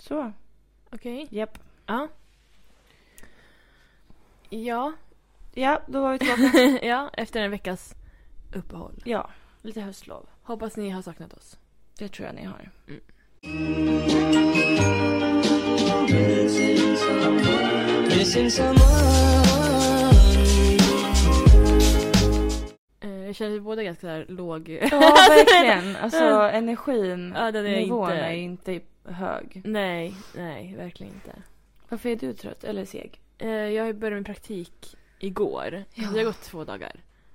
Så. Okej. Japp. Ja. Ja. Ja, då var vi tillbaka. ja, efter en veckas uppehåll. ja, lite höstlov. Hoppas ni har saknat oss. Det tror jag ni har. Someone. Eh, jag känner vi båda ganska så här låg. Ja, verkligen. Alltså energin, Ja, den är nivån inte- är inte hög. nej, nej, verkligen inte. Varför är du trött eller seg? Eh, jag började min praktik igår. Ja. Det har gått två dagar.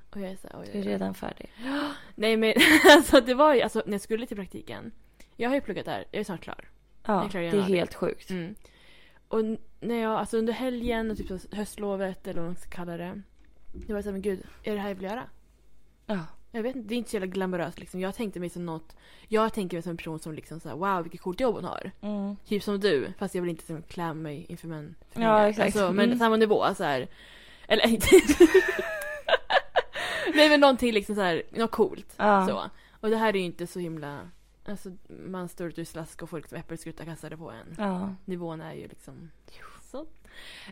Och jag är så här, oj, Du är oj, oj. redan färdig. Nej men alltså det var ju, alltså när jag skulle till praktiken. Jag har ju pluggat där, jag är snart klar. Ja, Jag klarar det är januari. helt sjukt. Mm. Och n- när jag, alltså under helgen och typ så höstlovet eller vad man ska kalla det. Det var så här, men gud, är det här jag vill göra? Ja. Jag vet inte, det är inte så jävla glamoröst liksom. Jag tänkte mig som något, jag tänker mig som en person som liksom så här, wow vilket coolt jobb hon har. Mm. Typ som du, fast jag vill inte liksom klä mig inför män. för Ja, exakt. Alltså, men Mm. samma nivå så här. Eller inte. Nej men någonting liksom så här, något coolt. Ja. Så. Och det här är ju inte så himla, alltså man står ute i slask och folk som äppelskrutar kastade på en. Ja. Nivån är ju liksom så.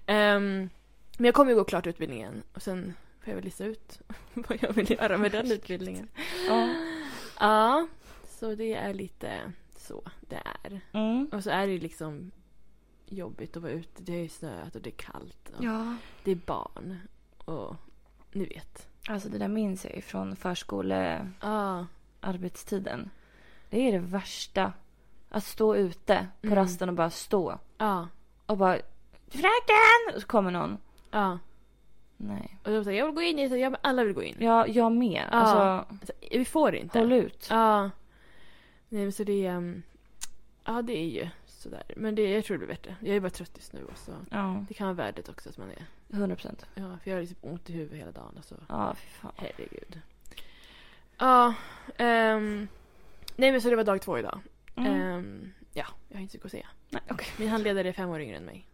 Ehm, men jag kommer ju gå klart utbildningen och sen får jag väl lista ut vad jag vill göra med den utbildningen. ja. Ja, så det är lite så det är. Mm. Och så är det ju liksom jobbigt att vara ute. Det är snöat och det är kallt. Och Ja. Det är barn. Och ni vet. Alltså det där minns jag ju från förskolearbetstiden. Ja. Det är det värsta. Att stå ute på Mm. rasten och bara stå. Ja. Och bara Fröken! Och så kommer någon. Ja. Nej. Och de säger jag vill gå in. Jag säger ja men alla vill gå in. Ja, jag med. Ja. Alltså, Alltså, vi får inte. håll ut. Ja. Nej men så det är... um, Ja det är ju sådär. Men det, jag tror det blir bättre. Jag är bara trött just nu och så. Ja, Det kan vara värdet också att man är... 100 procent. Ja för jag har liksom ont i huvudet hela dagen. Alltså. Ja, fy fan. Herregud. Ja. ehm, nej men så det var dag två idag. Mm. Ehm, ja, jag har inte så mycket att säga. Nej, okej. Min handledare är fem år yngre än mig.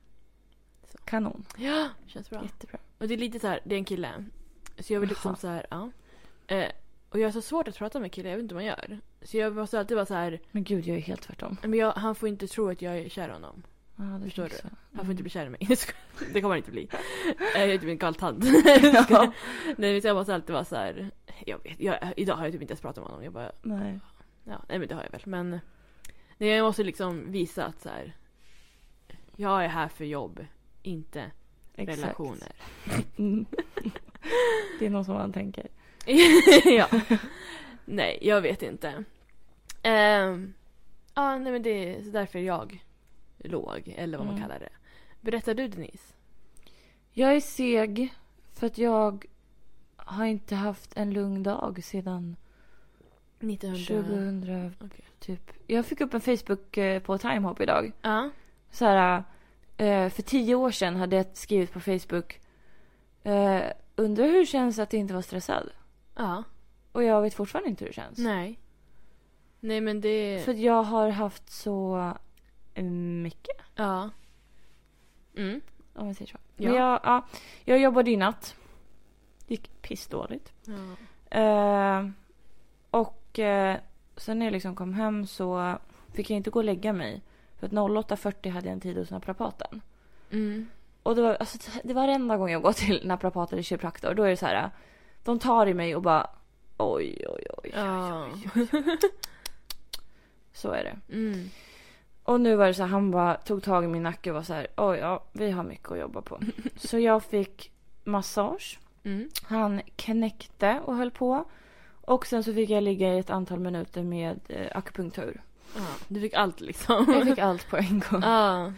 Kanon. Ja, känns bra. Jättebra. Och det är lite så här, det är en kille. Så jag vill liksom Jaha. så här, ja. Eh, och jag har så svårt att prata med killar, jag vet inte vad man gör. Så jag måste alltid vara så här, Men gud, jag är helt tvärtom. men jag, han får inte tro att jag är kär i honom. Ja, det Förstår du? så. Han får inte Mm. bli kär i mig. det kommer han inte bli. Eh, jag är typ en galtant. Ja. Nej, så jag måste alltid vara så här, jag vet, jag, idag har jag typ inte ens pratat med honom. Jag bara, Nej. Ja, nej men det har jag väl. Men nej, jag måste liksom visa att så här. Jag är här för jobb, inte Exakt. relationer. Mm. det är någon som man tänker. ja. Nej, jag vet inte. Ehm, ja, nej men det är därför jag låg, eller vad man Mm. kallar det. Berättar du Denise? Jag är seg för att jag har inte haft en lugn dag sedan 1900... 2000 Okej. typ. Jag fick upp en Facebook eh, på Timehop idag. Ja. Så här, eh, för tio år sedan hade jag skrivit på Facebook. Eh, undrar hur det känns att inte vara stressad. Ja. Och jag vet fortfarande inte hur det känns. Nej. Nej men det... För jag har haft så eh, mycket. Ja. Mm. Om man säger så. Ja. Men jag, ja, jag jobbade i natt. Gick pissdåligt. Ja. Eh, och eh, sen när jag liksom kom hem så fick jag inte gå och lägga mig. För att 08.40 hade jag en tid hos naprapaten. Mm. Och det var, alltså, det var varenda gång jag går till naprapat eller kiropraktor. Då är det så här. De tar i mig och bara oj, oj, oj. Ja. Så är det. Mm. Och nu var det så här, han bara tog tag i min nacke och var så här, oj ja, vi har mycket att jobba på. så jag fick massage. Mm. Han knäckte och höll på. Och sen så fick jag ligga i ett antal minuter med eh, akupunktur. Ja. Du fick allt liksom. Jag fick allt på en gång. Ja.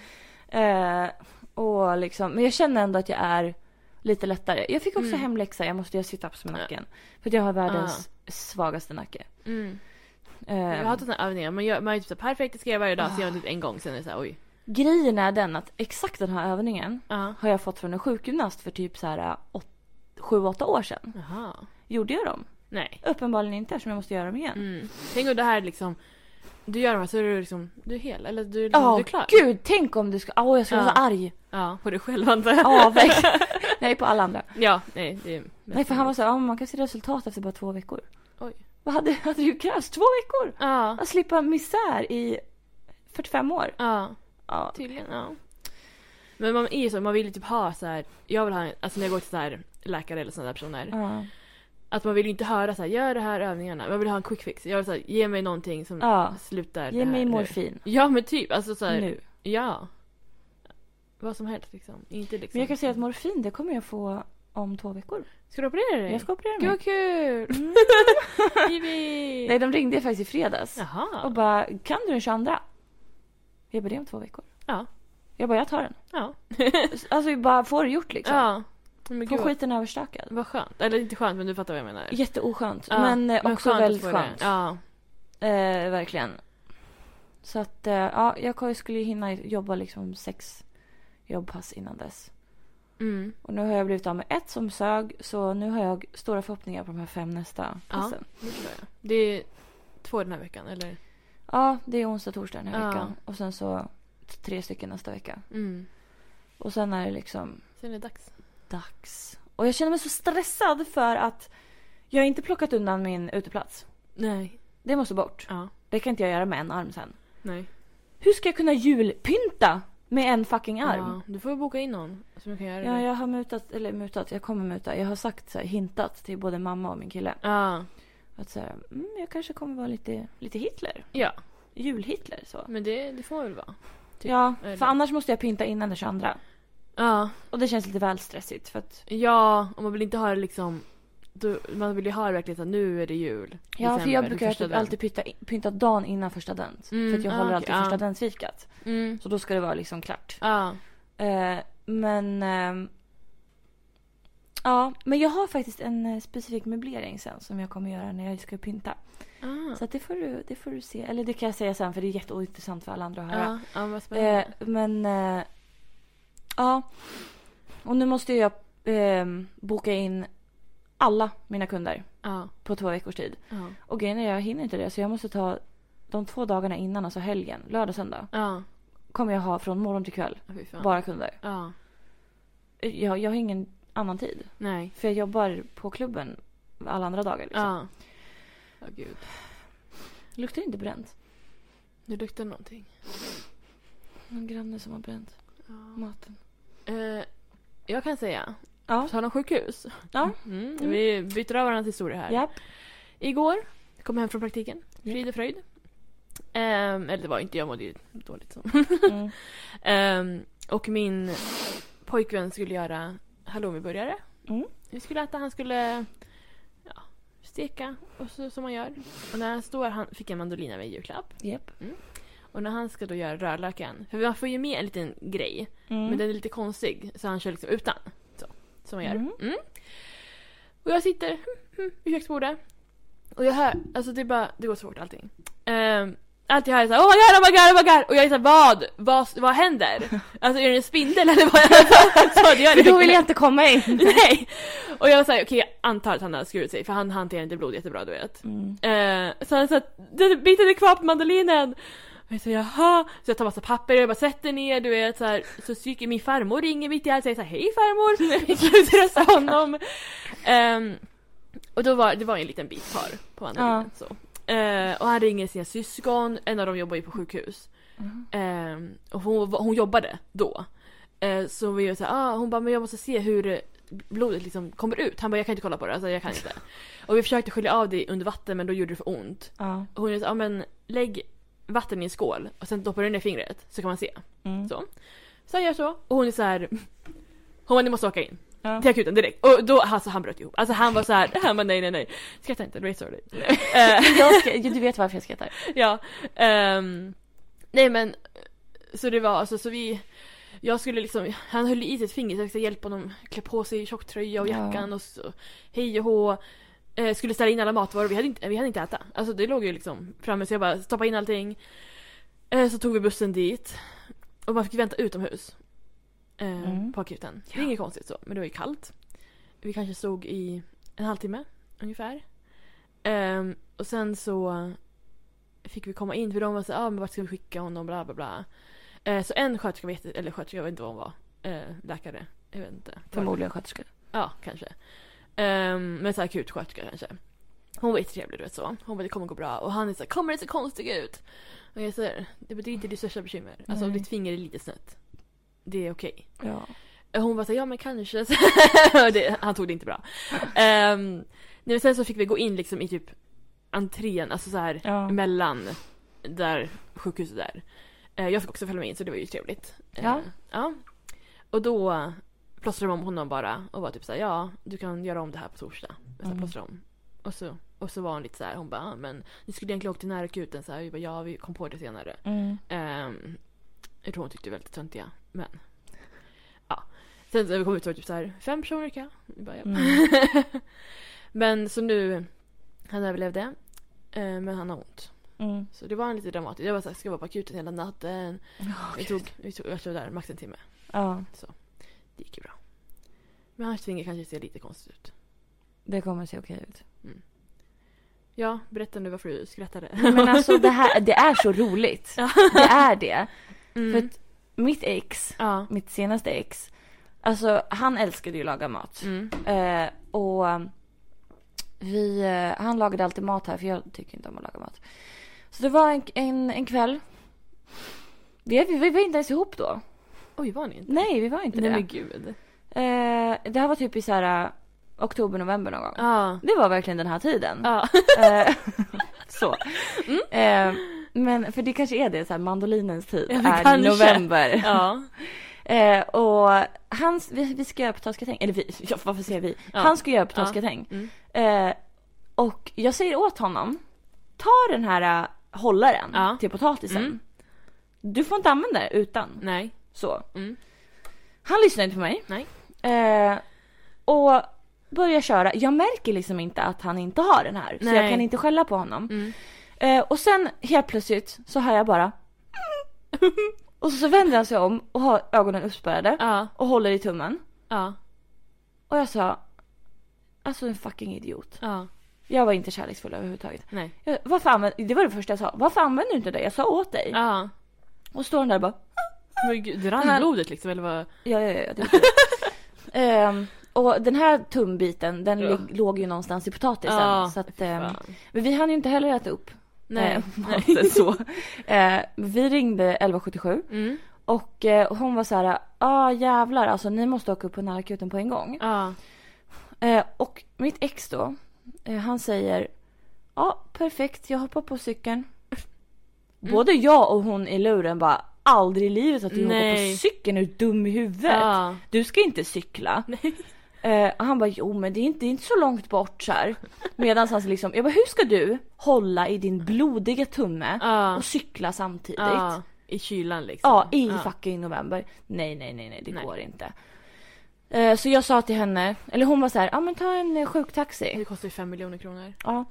Eh, och liksom, men jag känner ändå att jag är lite lättare. Jag fick också Mm. hemläxa, jag måste göra situps med nacken. För att jag har världens svagaste nacke. Mm. Eh, Jag har haft sådana övningar. Man gör, man är typ så perfekt, det ska jag varje dag. Så gör man typ en gång, sen är det så här, oj. Grejen är den att exakt den här övningen Ja. har jag fått från en sjukgymnast för typ så här 7-8 år sedan. Jaha. Gjorde jag dem? Nej. Uppenbarligen inte eftersom jag måste göra dem igen. Mm. Tänk om det här liksom, du gör de här så är du liksom, du är hel. Eller du, liksom, Ja, du är klar. gud tänk om du ska... Åh, jag skulle vara så Ja. arg. Ja, på dig själv antar jag. Ja, verkligen. Nej, på alla andra. Ja, nej. Det Nej, för han var så här, ja, man kan se resultat efter bara två veckor. Oj. Vad hade, hade du krävt? Två veckor? Ja. Att slippa misär i 45 år. Ja. Ja. Tydligen, ja. Men man är ju så, man vill ju typ ha så här. Jag vill ha, alltså när jag går till så här läkare eller sådana där personer. Ja. Att man vill inte höra så här, gör det här övningarna. Man vill ha en quick fix. Jag vill så här, ge mig någonting som Ja. slutar Ge mig nu. morfin. Ja men typ, alltså så här, Nu. ja. Vad som helst liksom. Inte liksom. Men jag kan säga att morfin, det kommer jag få om två veckor. Ska du operera dig? Jag ska operera Gud mig. vad kul! Mm. Nej, de ringde faktiskt i fredags. Jaha. Och bara, kan du den 22? Jag bara, det är om två veckor. Ja. Jag bara, jag tar den. Ja. Alltså bara få det gjort liksom. Ja. Men Få skiten överstökad. vad skönt. Eller inte skönt men du fattar vad jag menar. Jätteoskönt. Ja, men, eh, också skönt väldigt det. skönt. Ja. Eh, verkligen. Så att, eh, ja, jag skulle ju hinna jobba liksom sex jobbpass innan dess. Mm. Och nu har jag blivit av med ett som sög, så nu har jag stora förhoppningar på de här fem nästa passen. Det tror jag. Det är två den här veckan eller? Ja, det är onsdag, torsdag den här Ja. veckan. Och sen så tre stycken nästa vecka. Mm. Och sen är det liksom Sen är det dags. Dags. Och jag känner mig så stressad för att jag har inte plockat undan min uteplats. Nej. Det måste bort. Ja. Det kan inte jag göra med en arm sen. Nej. Hur ska jag kunna julpynta med en fucking arm? Ja, du får boka in någon som kan göra Ja, det. jag har mutat, eller mutat, jag kommer muta. Jag har sagt så här, hintat till både mamma och min kille. Ja. Att så här, mm, jag kanske kommer vara lite, lite Hitler. Ja. Jul-Hitler så. Men det, det får man väl vara. Typ. Ja, Eller- för annars måste jag pynta innan den 22. Ja. Och det känns lite väl stressigt för att Ja, och man vill inte ha det liksom... Då, man vill ju ha det verkligen att nu är det jul. Ja, för jag brukar typ alltid pynta, pynta dagen innan första advent. Mm, för att jag ah, håller alltid ja. första adventsfikat. Mm. Så då ska det vara liksom klart. Ja. Eh, men... ehm, ja, men jag har faktiskt en eh, specifik möblering sen som jag kommer göra när jag ska pynta. Ah. Så det, får du, det får du se. Eller det kan jag säga sen för det är jätteointressant för alla andra att höra. Ja, ja, vad Eh, men... Ja. Och nu måste jag eh, boka in alla mina kunder ja. på två veckors tid. Ja. Och grejen är jag hinner inte det så jag måste ta de två dagarna innan, alltså helgen, lördag, söndag. Ja. Kommer jag ha från morgon till kväll. Bara kunder. Ja. Jag, jag har ingen annan tid. Nej. För jag jobbar på klubben alla andra dagar. Liksom. Ja. Ja, gud. Luktar inte bränt. Det luktar någonting. Någon granne som har bränt. Maten. Eh, jag kan säga, Ja. på tal om sjukhus. Ja. Mm. Mm. Vi byter av varandras historia här. Japp. Igår kom jag hem från praktiken. Frid och fröjd. Ehm, eller det var inte, jag mådde ju dåligt så. Mm. Ehm, och min pojkvän skulle göra halloumiburgare. Mm. Vi skulle äta, han skulle ja, steka och så, som man gör. Och när han står, han fick en mandolin av mig i julklapp. Japp. Och när han ska då göra rödlöken, för man får ju med en liten grej, Mm. men den är lite konstig så han kör liksom utan. Så, som man gör. Mm. Mm. Och jag sitter hm, hm, vid köksbordet. Och jag hör, alltså det är bara, det går så fort allting. Um, allt jag hör är såhär oh my god, oh my god, oh my god! Och jag är såhär vad? Vad, vad händer? Alltså är det en spindel eller vad? så, så det gör det För då vill jag inte komma in. Nej! Och jag var såhär, okej jag antar att han har skurit sig för han hanterar inte blod jättebra du vet. Mm. Eh, så han sa att den biten är kvar på mandolinen. Och jag säger jaha, så jag tar massa papper och jag bara sätter ner du vet så här, så stryker min farmor ringer mitt i allt och säger såhär hej farmor, jag honom. Ehm, och då var det var en liten bit kvar på mandolinen så. Eh, och han ringer sina syskon, en av dem jobbar ju på sjukhus. Mm. Ehm, och hon, hon jobbade då. Eh, så vi var såhär, ah, hon bara men jag måste se hur blodet liksom kommer ut. Han bara jag kan inte kolla på det, alltså jag kan inte. Och vi försökte skölja av det under vatten men då gjorde det för ont. Ja. Och hon sa, ja men lägg vatten i en skål och sen doppar du ner fingret så kan man se. Mm. Så. Så han gör så och hon är så här. Hon bara, ni måste åka in Ja. till akuten direkt. Och då, alltså han bröt ihop. Alltså han var så här, han bara nej nej nej. Skratta inte, det är sorry. Du vet varför jag skrattar. ja. ehm, nej men, så det var alltså så vi jag skulle liksom, han höll i sitt finger så jag fick hjälpa honom klä på sig tjocktröja och Ja. jackan och så hej och hå. Eh, skulle ställa in alla matvaror, vi hade inte, vi hade inte äta. Alltså det låg ju liksom framme så jag bara stoppade in allting. Eh, så tog vi bussen dit. Och man fick vänta utomhus. Eh, Mm. På akuten. Det är Ja. inget konstigt så, men det var ju kallt. Vi kanske stod i en halvtimme ungefär. Ehm, och sen så fick vi komma in för de var så ah, men vart ska vi skicka honom bla bla bla. Eh, så en sköterska, vet, eller sköterska, jag vet inte vad hon var. Eh, läkare, jag vet inte. Förmodligen sköterska. Ja, kanske. Um, men så akutsköterska kanske. Hon var jättetrevlig du vet så. Hon bara det kommer gå bra. Och han är så här, kommer det se konstig ut? Och jag säger, det är inte ditt största bekymmer. Alltså om Nej. ditt finger är lite snett. Det är okej. Ja. Hon var så här, ja men kanske. det, han tog det inte bra. Um, nej, sen så fick vi gå in liksom i typ entrén, alltså så här Ja. mellan där sjukhuset är. Eh, jag fick också följa med in så det var ju trevligt. Ja. ja. Och då plåstrade de om honom bara och var typ såhär, ja du kan göra om det här på torsdag. Och så Mm. plåstrade om. Och så, och så var hon lite så här, hon bara, ah, men ni skulle egentligen åka till närakuten så här. Vi bara, ja vi kom på det senare. Mm. Um, jag tror hon tyckte det var lite töntiga, men ja. Sen när vi kom ut så var det typ så här, fem personer kö. Vi bara, ja. Mm. men så nu, han överlevde. eh, men han har ont. Mm. Så det var en lite dramatiskt. Jag var såhär, ska jag vara på akuten hela natten? vi tog, vi tog, jag stod där max en timme. Ja, Det gick ju bra. Men hans finger kanske ser lite konstigt ut. det kommer se okej ut. Ja, berätta nu varför du skrattade. Men alltså det här, det är så roligt. Ja. Det är det. Mm. För att mitt ex, ja. mitt senaste ex, alltså han älskade ju att laga mat. Mm. Eh, och um, vi, eh, han lagade alltid mat här för jag tycker inte om att laga mat. Så det var en, en, en kväll. Vi, vi, vi var inte ens ihop då. Oj, var ni inte? Nej, vi var inte Nej det. men gud. Eh, det här var typ i så här, eh, oktober, november någon gång. Ja. Det var verkligen den här tiden. Ja. Eh, så. Eh, men för det kanske är det, så här, mandolinens tid Ja, är kanske. november. ja. Eh, och hans, vi, vi ska göra potatisgratäng, eller vi, ja, varför säger vi? Ja. Han ska göra potatisgratäng. Mm. Eh, och jag säger åt honom, ta den här eh, hållaren Ja. till potatisen. Mm. Du får inte använda det utan. Nej. Så. Mm. Han lyssnar inte på mig. Nej. Eh, och börjar köra. Jag märker liksom inte att han inte har den här. Så Nej. jag kan inte skälla på honom. Mm. Eh, och sen helt plötsligt så hör jag bara Och så vänder han sig om och har ögonen uppspärrade Ja. och håller i tummen. Ja. Och jag sa Alltså en fucking idiot. Ja. Jag var inte kärleksfull överhuvudtaget. Nej. Jag, varför använder, det var det första jag sa. Varför använder du inte det? Jag sa åt dig. Ja. Och står han där och bara Men gud, det rann blodet liksom eller vad? Ja, ja, ja. Det gjorde det. Ehm, och den här tumbiten den Ja. låg ju någonstans i potatisen. Ja, så att, ehm, fan. men vi hann ju inte heller äta upp Nej. eh, maten så. Eh, vi ringde 1177 Mm. och eh, hon var så här, ah jävlar alltså ni måste åka upp på närakuten på en gång. Ja. Eh, och mitt ex då, eh, han säger, ja perfekt jag hoppar på cykeln. Mm. Både jag och hon i luren bara, aldrig i livet att du hoppar Nej. på cykeln, är du dum i huvudet? Ja. Du ska inte cykla. Eh, han bara, jo men det är inte, det är inte så långt bort så här. Medan han liksom, jag bara, hur ska du hålla i din blodiga tumme Ja. och cykla samtidigt? Ja. I kylan liksom. Ja, i fucking november. Nej, nej, nej, nej, det Nej. går inte. Eh, så jag sa till henne, eller hon var så här, ja men ta en eh, sjuktaxi. Det kostar ju fem miljoner kronor. Ja.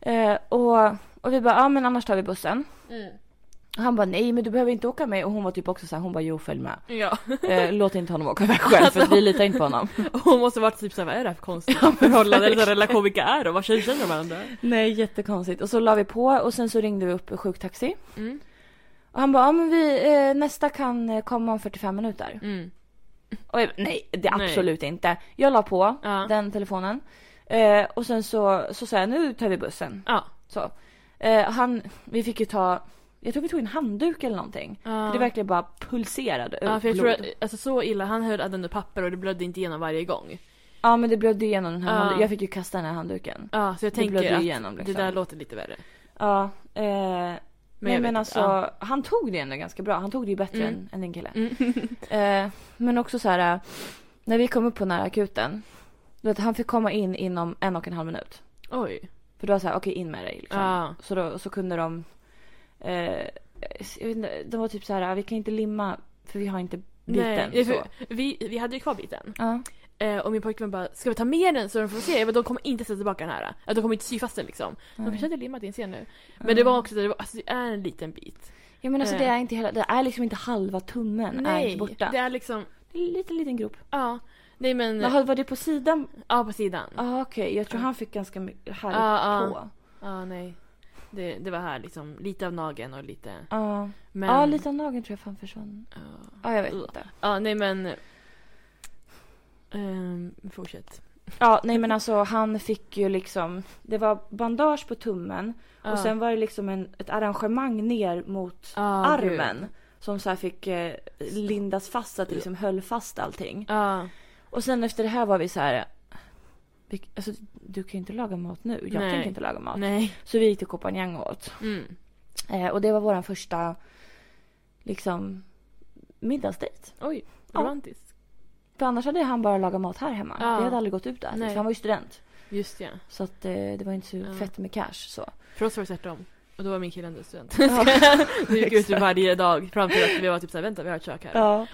Eh, och, och vi bara, ja men annars tar vi bussen. Mm. Han bara, nej men du behöver inte åka med. Och hon var typ också så här, hon bara, jo följ med. Ja. Eh, låt inte honom åka iväg själv för att vi litar inte på honom. Hon måste varit typ såhär, vad är det här för konstigt förhållande eller relation, vilka är de? Vad känner de varandra? Nej, jättekonstigt. Och så la vi på och sen så ringde vi upp sjuktaxi. Mm. Och han bara, ja men vi, eh, nästa kan eh, komma om 45 minuter. Mm. Och jag, nej, det är Nej. absolut inte. Jag la på Ja. den telefonen. Eh, och sen så, så sa jag, nu tar vi bussen. Ja. Så. Eh, han, vi fick ju ta, jag tror vi tog en handduk eller någonting. Ja. För det verkligen bara pulserade Ja, för jag blod. tror att, alltså så illa, han höll under papper och det blödde inte igenom varje gång. Ja men det blödde igenom den här Ja. handduken. Jag fick ju kasta den här handduken. Ja, så jag Det tänker att igenom, liksom. det där låter lite värre. Ja. Eh, Men jag men alltså, inte, han tog det ändå ganska bra. Han tog det ju bättre Mm. än, än din kille. Mm. Eh, men också så här, eh, när vi kom upp på nära akuten. Du vet, han fick komma in inom en och en halv minut. Oj. För då var så här, okej in med dig. Liksom. Ja. Så, då, så kunde de, eh, inte, de var typ så här, vi kan inte limma för vi har inte biten. Nej, så. vi, vi hade ju kvar biten. Ja. Eh, och min pojkvän bara, ska vi ta med den så de får se? Bara, de kommer inte sätta tillbaka den här. De kommer inte sy fast den liksom. De Nej. kanske hade limmat in sen nu. Men det var också, det, var, alltså, det är en liten bit. Ja men alltså Eh. det är inte hela, det är liksom inte halva tummen är inte borta. det är liksom, Det är en liten, liten grop. ja. Nej men, Jaha, var det på sidan? ja på sidan. Ja ah, okej, jag tror han fick ganska mycket här ja. på. Ja, nej. Det, det var här liksom, lite av nageln och lite. Ja, Men, Ja, lite av nageln tror jag fan försvann. Ja. Ja jag vet inte. Ja, nej men. Um, fortsätt. Ja, nej men alltså han fick ju liksom, det var bandage på tummen Ja. och sen var det liksom en, ett arrangemang ner mot Ah, armen. gud. Som så här fick eh, lindas fast så att det liksom höll fast allting. Ja. Och sen efter det här var vi så här. Alltså, du kan ju inte laga mat nu. Jag Nej. tänker inte laga mat. Nej. Så vi gick till Kopanjang och åt. Mm. Eh, och det var vår första liksom middagsdejt. Oj, Ja. romantiskt. För annars hade han bara lagat mat här hemma. Ja. Vi hade aldrig gått ut där. Nej. För han var ju student. Just ja. Så att eh, det var inte så Ja. fett med cash så. För oss var det tvärtom. Och då var min kille ändå student. Ja. Vi gick ut varje dag fram till att vi var typ såhär, vänta vi har ett kök här. Ja.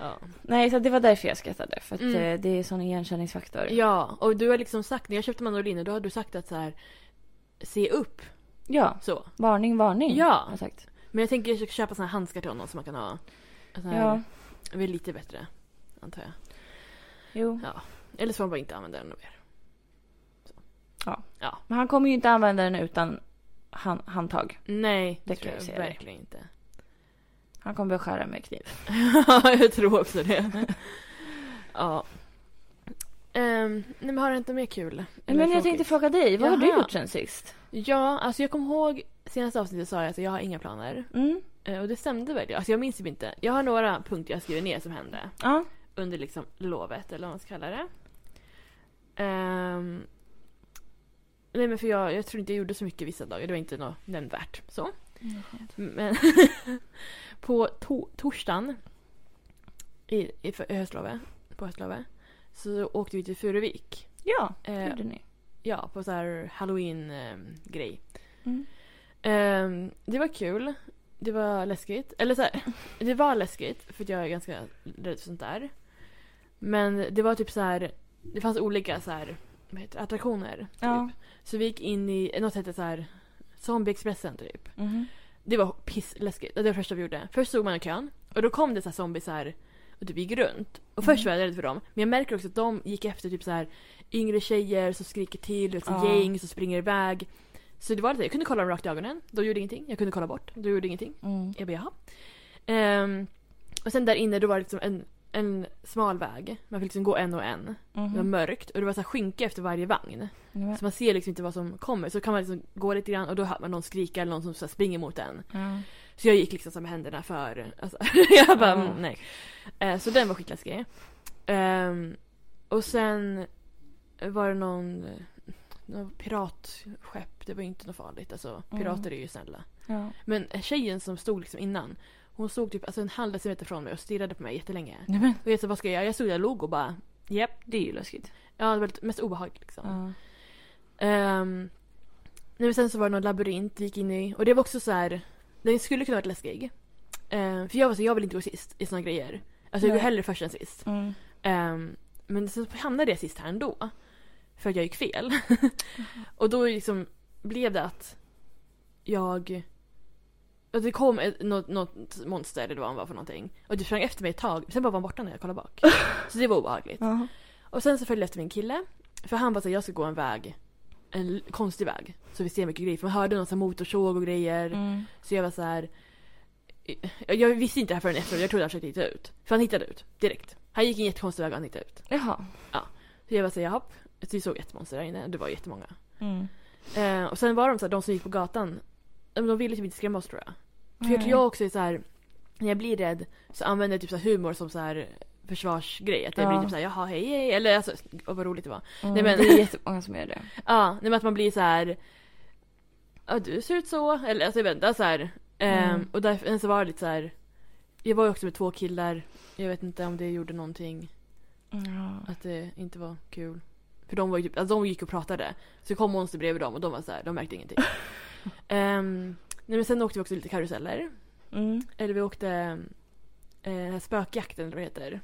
Ja. Nej, så det var därför jag skrattade. För att Mm. eh, det är sån igenkänningsfaktor. ja, och du har liksom sagt, när jag köpte mandoliner då har du sagt att så här se upp Ja. så. Varning, varning. Ja. Har sagt. Men jag tänker jag ska köpa såna här handskar till honom som man kan ha. Så här, Ja. Det är lite bättre, antar jag. Jo. Eller så får man bara inte använda den mer. Men han kommer ju inte använda den utan hand, handtag. Nej, Det tror jag jag verkligen inte. Han kommer börja skära med kniv. Ja, jag tror också det. ja. Um, nej men har det inte mer kul? Men jag tänkte fråga dig, vad har du Jaha. gjort sen sist? Ja, alltså jag kommer ihåg senaste avsnittet sa jag att jag har inga planer. Mm. Eh, och det stämde väl. Alltså jag minns typ inte. Jag har några punkter jag skriver ner som hände. Ja. Under liksom lovet, eller vad man ska kalla det. Ehm, nej men för jag, jag tror inte jag gjorde så mycket vissa dagar. Det var inte något nämnvärt. Så. Men på to- torsdagen i, i höstlovet, på höstlovet så åkte vi till Furuvik. Ja, Eh, det gjorde ni. Ja, på så här halloween-grej. Mm. Ehm, det var kul. Det var läskigt. Eller så här, det var läskigt för att jag är ganska rädd för sånt där. Men det var typ så här, det fanns olika så här, vad heter det, attraktioner. Typ. Ja. Så vi gick in i, något hette så här, Zombieexpressen typ. Mhm. Det var pissläskigt. Det var det första vi gjorde. Först stod man i kön och då kom det så här zombies så här och typ gick runt. Och först var jag rädd för dem. Men jag märker också att de gick efter typ så här yngre tjejer som skriker till, ett Ja. gäng som springer iväg. Så det var lite, jag kunde kolla dem rakt i ögonen. De gjorde ingenting. Jag kunde kolla bort. De gjorde ingenting. Mm. Jag bara jaha. Ehm, och sen där inne då var det liksom en, en smal väg. Man fick liksom gå en och en. Det var Mhm. mörkt och det var så här skynke efter varje vagn. Ja. Så man ser liksom inte vad som kommer. Så kan man liksom gå lite grann och då hör man någon skrika eller någon som så springer mot en. Ja. Så jag gick liksom med händerna för. Alltså, jag bara mm, nej. Eh, så den var skitläskig. Ehm, och sen var det någon, någon piratskepp. Det var inte något farligt. Alltså pirater är ju snälla. Ja. Men tjejen som stod liksom innan. Hon stod typ alltså en halv decimeter från mig och stirrade på mig jättelänge. Nej men, Och jag sa vad ska jag göra? Jag stod där och log och bara japp. det är ju läskigt. Ja det var lite, mest obehagligt liksom. Ehm, nej, men sen så var det någon labyrint vi gick in i. Och det var också så här. Den skulle kunna varit läskig. Ehm, för jag var så jag vill inte gå sist i såna grejer. Alltså jag går hellre först än sist. Mm. Ehm, men sen hamnade jag sist här ändå. För att jag gick fel. och då liksom blev det att jag... Att det kom ett, något, något monster eller vad han var för någonting. Och det sprang efter mig ett tag. Sen bara var han borta när jag kollade bak. så det var obehagligt. Ja. Och sen så följde jag efter min kille. För han bara så här, jag ska gå en väg. En konstig väg. Så vi ser mycket grejer. För man hörde någon sån motorsåg och grejer. Mm. Så jag var så här. Jag, jag visste inte det här förrän efteråt. Jag trodde han försökte hitta ut. För han hittade ut direkt. Han gick en jättekonstig väg och han hittade ut. Jaha. Så jag var såhär, jaha. Så vi såg ett monster där inne. Det var jättemånga. Mm. Eh, och sen var de så här, de som gick på gatan. De de ville typ inte skrämma oss tror jag. För jag tror jag också är så här. När jag blir rädd så använder jag typ så här humor som så här försvarsgrej. Att jag Ja. blir typ såhär, jaha hej hej. Eller alltså, och vad roligt det var. Mm. Nej, men- Det är jättemånga som gör det. Ja, nej, men att man blir så här. Ja, du ser ut så. Eller alltså jag vet inte, så här. Ehm, Mm. och därför så var det lite så här. Jag var ju också med två killar. Jag vet inte om det gjorde någonting. Ja. Att det inte var kul. För de var ju typ, alltså de gick och pratade. Så kom monster bredvid dem och de var så här, de märkte ingenting. Ehm, nej men sen åkte vi också lite karuseller. Mm. Eller vi åkte eh, spökjakten eller vad det heter.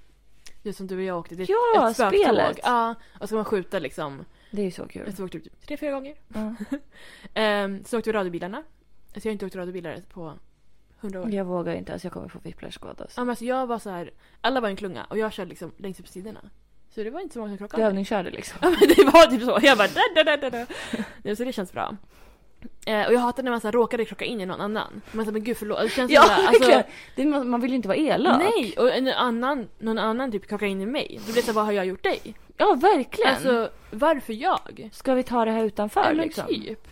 Det som du och jag åkte. Det är Ja, ett spöktåg. spelet. Ja, och så ska man skjuta liksom. Det är ju så kul. Jag åkte typ tre, fyra gånger. Ja. Ehm, så åkte vi radiobilarna. Alltså jag har inte åkt radiobilar på hundra år. Jag vågar inte, alltså jag kommer få whiplash-skada. Ja, men alltså jag var så här, alla var en klunga och jag körde liksom längst upp sidorna. Så det var inte så många som krockade. Du övningskörde liksom. Ja men det var typ så. Jag bara da, da, da, da. Ja, Så det känns bra. Eh, och jag hatar när man så här, råkade krocka in i någon annan. Man säger men gud förlåt. Det känns Ja, alltså. Det, man, man vill ju inte vara elak. Nej! Och en annan, någon annan typ krockar in i mig. Då blir det vad har jag gjort dig? Ja, verkligen. Alltså varför jag? Ska vi ta det här utanför Ja, men liksom? typ.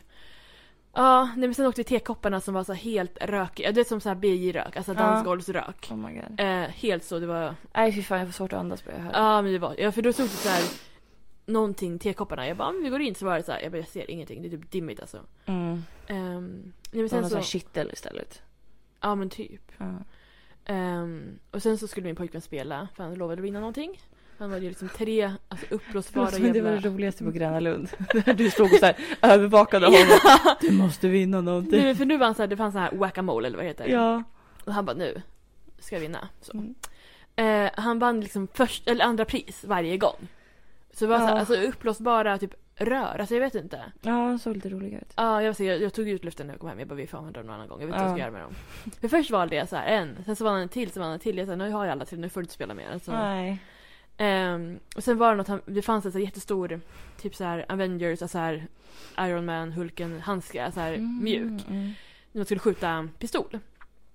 Ja, nej, men sen åkte vi tekopparna som var så helt rökiga. Det är som så här BJ-rök, alltså dansgolvsrök. Oh my god. Eh, helt så, det var... Nej fy fan jag får svårt att andas på det här. Ja men det var, ja för då stod det så här någonting, tekopparna. Jag bara, men vi går in så var det så här, jag bara jag ser ingenting, det är typ dimmigt alltså. Mm. Um, nej men Det var sen någon sån så, kittel istället. ja men typ. Ja. Ehm, och sen så skulle min pojkvän spela, för han lovade att vinna någonting. Han hade ju liksom tre alltså, uppblåsbara Men det var det jävla... roligaste på Gröna Lund. Där du stod och så här övervakade honom. Du måste vinna någonting. Nu, för nu var han så här, det fanns så här whack-a-mole eller vad det heter. Ja. Och han bara nu ska jag vinna. Mm. Eh, han vann liksom först, eller andra pris varje gång. Så det var så här, Ja. alltså uppblåsbara typ rör, alltså jag vet inte. Ja, han såg lite rolig ut. Ja, jag, jag, jag tog ut luften när jag kom hem. Jag bara, vi får använda dem någon annan gång. Jag vet inte vad jag ska Ja. göra med dem. För först valde jag så här en, sen så vann han en till, så vann han en till. Jag sa, nu har jag alla till, nu får du inte spela mer. Alltså. Nej. Ehm, och sen var det något, han- det fanns en så jättestor, typ så här Avengers, alltså här Iron Man, Hulken, handske, så här mjuk. Mm. Man skulle skjuta pistol.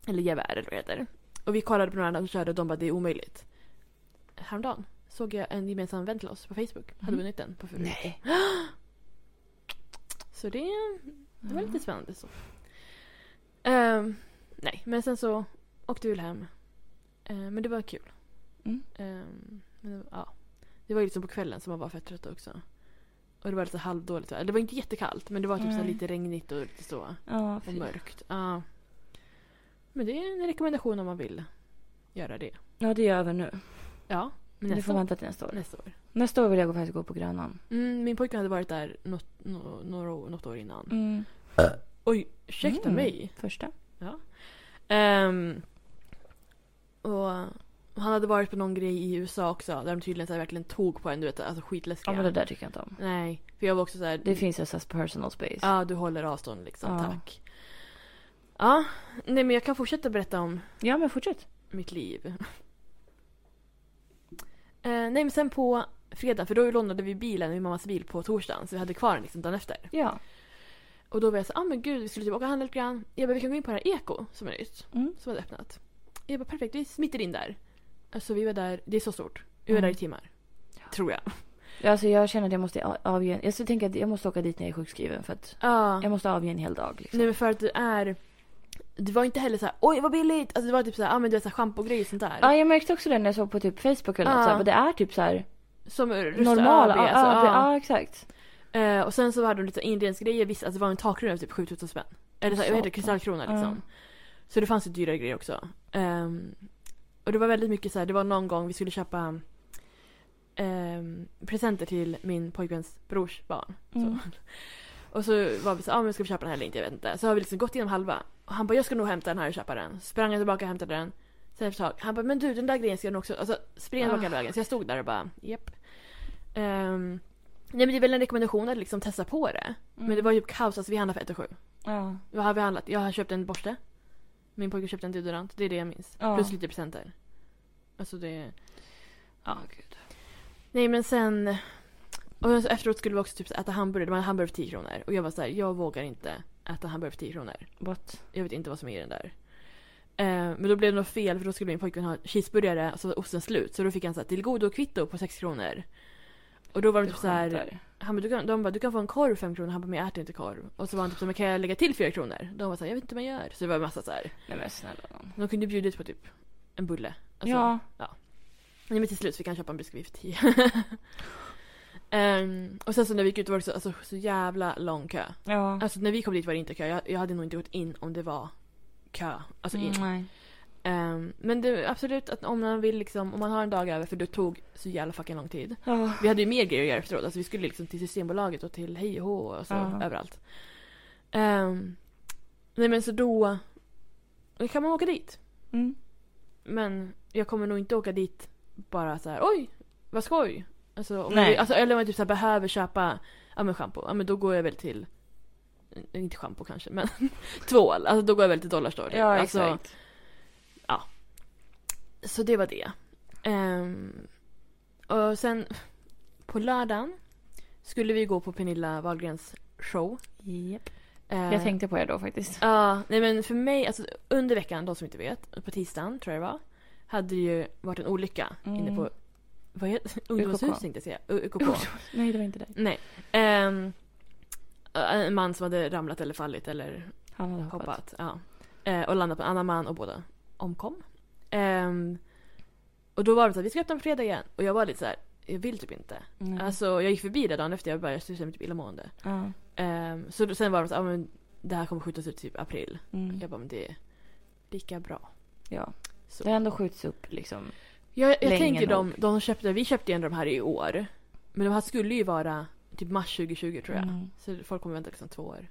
Eller gevär eller vad det heter. Och vi kollade på några andra och körde och de bara, det är omöjligt. Häromdagen såg jag en gemensam vän till oss på Facebook. Hade Mm. vunnit den på förut. Nej. Så det, det var lite spännande så. Ehm, nej, men sen så åkte vi väl hem. Ehm, men det var kul. Mm. Ehm, men ja. det var ju liksom på kvällen som man var fett trött också. Och det var lite halvdåligt. Eller Det var inte jättekallt men det var typ så lite regnigt och lite så. Ja, Och mörkt. Ja. Men det är en rekommendation om man vill göra det. Ja, det gör vi nu. Ja, men nästa får år. vänta till nästa år. Nästa år. Nästa år vill jag faktiskt gå på Grönan. Mm, min pojke hade varit där något, några år, något år innan. Mm. Oj, ursäkta Mm. mig. Första. Ehm, och han hade varit på någon grej i USA också där de tydligen så här, verkligen tog på en, du vet, alltså skitläskiga. Ja, men det där tycker jag inte om. Nej, för jag var också så här. Det finns ju så här personal space. Ja, du håller avstånd liksom, Ja. tack. Ja, nej men jag kan fortsätta berätta om Ja, men fortsätt. mitt liv. Eh, nej men sen på fredag, för då lånade vi bilen, min mammas bil på torsdagen så vi hade kvar den liksom dagen efter. Ja. Och då var jag så ah men gud vi skulle typ åka och handla lite grann. Jag bara vi kan gå in på det här Eko som är nytt. Mm. Som hade öppnat. Jag bara perfekt, vi smiter in där. Alltså vi var där, det är så stort. Vi var Mm. där i timmar. Tror jag. Ja, Alltså jag känner att jag måste avge... Jag så tänker att jag måste åka dit när jag är sjukskriven för att Ja. jag måste avge en hel dag liksom. Nej men för att det är det var inte heller så här, oj vad billigt! Alltså det var typ så här, ah, men så här schampo-grejer och sånt där. Ja, jag märkte också det när jag såg på typ Facebook eller något Ja. så här, det är typ så här Som normala. AB, Ja, alltså, ja, ja. exakt. Eh, och sen så hade de lite inredningsgrejer, visst, alltså det var en takkrona för typ 7000 spänn. Eller så, här, vad heter det, kristallkrona liksom. Ja. Så det fanns ju dyrare grejer också. Ehm, och det var väldigt mycket så här, det var någon gång vi skulle köpa ehm, presenter till min pojkväns brors barn. Mm. Så. Och så var vi så ja ah, men ska vi köpa den här eller inte, jag vet inte. Så har vi liksom gått igenom halva. Och han bara, jag ska nog hämta den här och köpa den. Sprang jag tillbaka och hämtade den. Sen efter ett tag, han bara, men du den där grejen ska jag nog också, alltså spring tillbaka hela vägen. Så jag stod där och bara, japp. Ehm, nej men det är väl en rekommendation att liksom testa på det. Men det var ju kaos, alltså vi handlade för 1 och 7. Ja. Vad har vi handlat? Jag har köpt en borste. Min pojke köpte en deodorant, det är det jag minns. Ja. Plus lite presenter. Alltså det... Ja, gud. Nej men sen... Och efteråt skulle vi också typ äta hamburgare, det var en hamburgare för 10 kronor. Och jag var så här, jag vågar inte äta hamburgare för 10 kronor. What? Jag vet inte vad som är i den där. Eh, men då blev det nog fel för då skulle min pojkvän ha cheeseburgare och så var osten slut. Så då fick han så här, till godo kvitto på 6 kronor. Och då var de typ så här, skämtar. Han bara, du kan, de bara, du kan få en korv för 5 kronor. Han bara, men jag äter inte korv. Och så var han typ så men kan jag lägga till 4 kronor? De var så här, jag vet inte vad man gör. Så det var en massa så här. Nej men snälla nån. De kunde bjudit på typ en bulle. Alltså, Ja. Nej, men till slut fick han köpa en biskvi för 10. Ehm, och sen så när vi gick ut var det så, alltså, så jävla lång kö. Ja. Alltså när vi kom dit var det inte kö. Jag, jag hade nog inte gått in om det var kö. Alltså in. Mm, nej. Ehm, men är absolut att om man vill liksom, om man har en dag över för det tog så jävla fucking lång tid. Ja. Vi hade ju mer grejer att göra efteråt. Alltså vi skulle liksom till Systembolaget och till Hej och och så Ja. överallt. Ehm, nej men så då, då kan man åka dit. Mm. Men jag kommer nog inte åka dit bara så här, oj, vad skoj. Alltså, om jag, alltså, eller om jag typ så här behöver köpa ja, men shampoo, ja, men då går jag väl till inte shampoo kanske, men tvål. Alltså då går jag väl till Dollarstore. Ja, alltså, exakt. Så det var det. Ehm, och sen på lördagen skulle vi gå på Pernilla Wahlgrens show. Japp. Eh, Jag tänkte på er då faktiskt. Ja, nej men för mig, alltså under veckan, de som inte vet, på tisdagen tror jag det var, hade det ju varit en olycka Mm. inne på vad heter Ungdomshus UKK. tänkte jag säga. UKK. Nej, det var inte det. Nej. Ehm, en man som hade ramlat eller fallit eller Han hade hoppat. hoppat. Ja. Eh, och landat på en annan man och båda omkom. Ehm, och då var det så att vi ska öppna på fredag igen. Och jag var lite så här, jag vill typ inte. Mm. Alltså jag gick förbi det dagen efter jag började känna mig typ illamående. ja. Ehm, så sen var det så här, ah, men det här kommer skjutas ut typ april. Mm. Jag bara, men det är lika bra. ja. Så. Det har ändå skjuts upp liksom. Jag, jag tänker de, nog. de köpte, vi köpte ändå de här i år. Men de här skulle ju vara typ mars 2020 tror jag. Mm. Så folk kommer vänta liksom två år.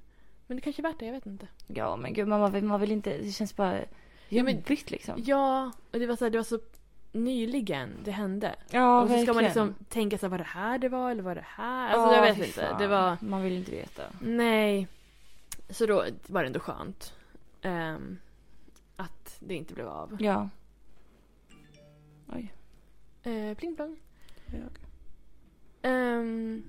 Men det kanske är värt det, jag vet inte. Ja, men gud, man vill, man vill inte... Det känns bara Ja, men- jobbigt liksom. Ja, och det var så, här, det var så nyligen det hände. Ja, och så ska man verkligen. liksom tänka sig var det här det var eller var det här? Alltså Ja, jag vet inte. Det var... Man vill inte veta. Nej. Så då var det ändå skönt. ehm, att det inte blev av. Ja. Oj. Eh, pling plong. Ehm,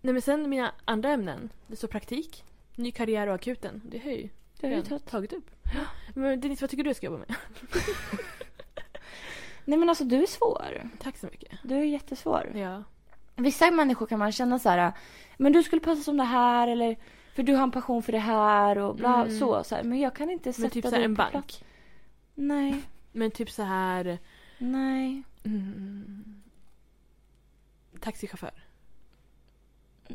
nej men sen mina andra ämnen. Det står praktik, ny karriär och akuten. Det har jag ju Det har jag tagit upp. Men Denise, vad tycker du jag ska jobba med? Nej men alltså du är svår. Tack så mycket. Du är jättesvår. Ja. Vissa människor kan man känna så här. Men du skulle passa som det här eller för du har en passion för det här och bla Mm. så, så här. Men jag kan inte sätta Men typ så här dig en på bank. plats. Nej, Men typ så här... nej, Mm, taxichaufför.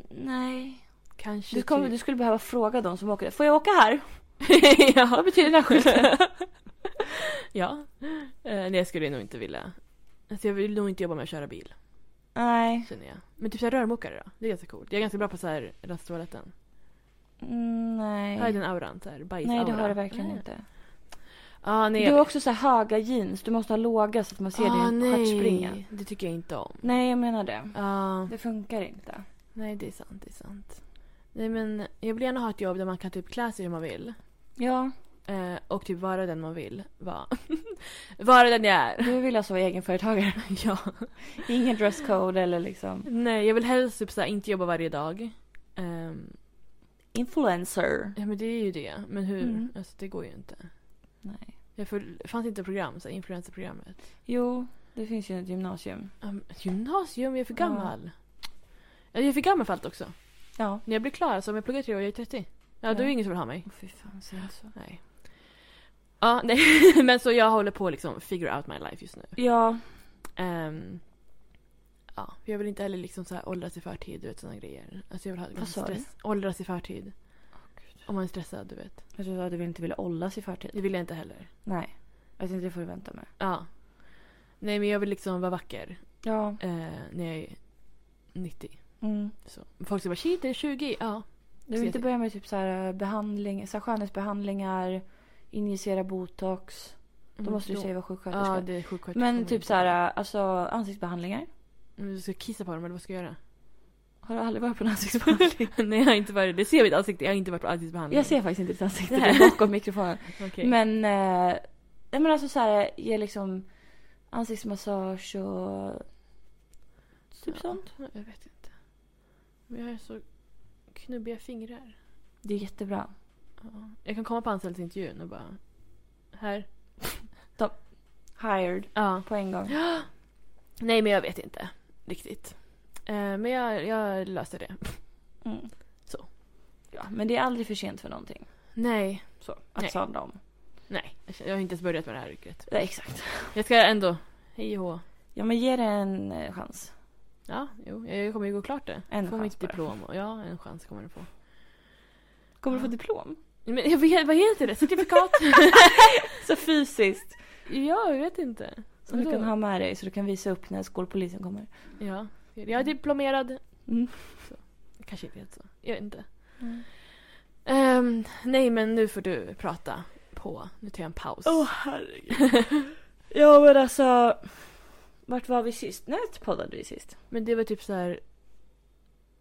nej. Kanske Du, kommer, typ... du skulle behöva fråga dem som åker. Får jag åka här? ja. Vad betyder den här skylten? ja. Eh, jag skulle nog inte vilja. Alltså jag vill nog inte jobba med att köra bil, nej. känner jag. Men typ så här rörmokare då? Det är ganska coolt. Jag är ganska bra på så här rasttoaletten. Mm, Har jag nej. den auran? Så här bajs Nej det har du verkligen nej. inte. Ah, nej, Du jag- har också så här höga jeans. Du måste ha låga så att man ser Ah, din stjärt springa. nej. Det tycker jag inte om. Nej jag menar det. Ja. Det funkar inte. nej, det är sant. Det är sant. Nej, men jag vill gärna ha ett jobb där man kan typ klä sig hur man vill. Ja, Eh, och typ vara den man vill vara. vara den jag är. du vill alltså vara egenföretagare. ja. Ingen dresscode eller liksom Nej, jag vill helst typ så här, inte jobba varje dag. Ehm, influencer. ja, men det är ju det. Men hur? Mm. Alltså, det går ju inte. Nej. Jag det fanns inte program, så här, influencerprogrammet. Jo, det finns ju ett gymnasium. Um, gymnasium, jag är för gammal. Ja. Jag är för gammal för allt också. Ja. När jag blir klar, alltså om jag pluggar tre år, jag är 30. Ja, då är det ingen som vill ha mig. Åh fy fan, säg inte så. Nej. Ja, nej. men så jag håller på att liksom figure out my life just nu. Ja, Ehm, ja, jag vill inte heller liksom så här åldras i förtid, du vet sådana grejer. Alltså jag vill ha Vad sa du? Åldras i förtid. Om man är stressad, du vet. jag trodde att du inte ville åldras i förtid. Det vill jag inte heller. Nej, jag tänkte det får du vänta med. Ja. Nej, men jag vill liksom vara vacker Ja. eh, när jag är 90. Mm. Så. Folk säger bara shit, det är 20. Ja. Du vill inte börja med typ så här behandling, så här skönhetsbehandlingar, injicera botox. Då måste du säga vara sjuksköterska. Mm, Ja, det är sjuksköterska. Men typ så här, alltså ansiktsbehandlingar. Men Du ska kissa på dem eller vad ska jag göra? Har du aldrig varit på en ansiktsbehandling? Nej, jag har inte varit det. ser mitt ansikte. Jag har inte varit på ansiktsbehandling. jag ser faktiskt inte ditt ansikte, det är bakom mikrofonen. Okej. Men, eh, men alltså så här, ge liksom ansiktsmassage och typ Ja, sånt. Jag vet inte. Men jag har så knubbiga fingrar. Det är jättebra. Ja. Jag kan komma på anställningsintervjun och bara... Här. Hired Ja. på en gång. Nej, men jag vet inte riktigt. Eh, men jag, jag löste det. Mm. Så. Ja, men det är aldrig för sent för någonting. Nej. Så, att Nej. sadla om. Nej, jag har inte ens börjat med det här yrket. Ja, exakt. Jag ska ändå... Hej och hå. Ja, men ge det en eh, chans. Ja, jo, jag kommer ju gå klart det. En få chans mitt diplom. Och ja, en chans kommer jag få. Kommer du Ja. få diplom? Men jag vet, vad heter det? Certifikat? Så fysiskt. ja, jag vet inte. Som du kan ha med dig så du kan visa upp när skolpolisen kommer. Ja, jag är diplomerad. Mm. Kanske inte helt så. Jag vet inte. Ehm, nej, men nu får du prata på. Nu tar jag en paus. Åh herregud. ja men alltså. Vart var vi sist? När poddade vi sist? Men det var typ så här...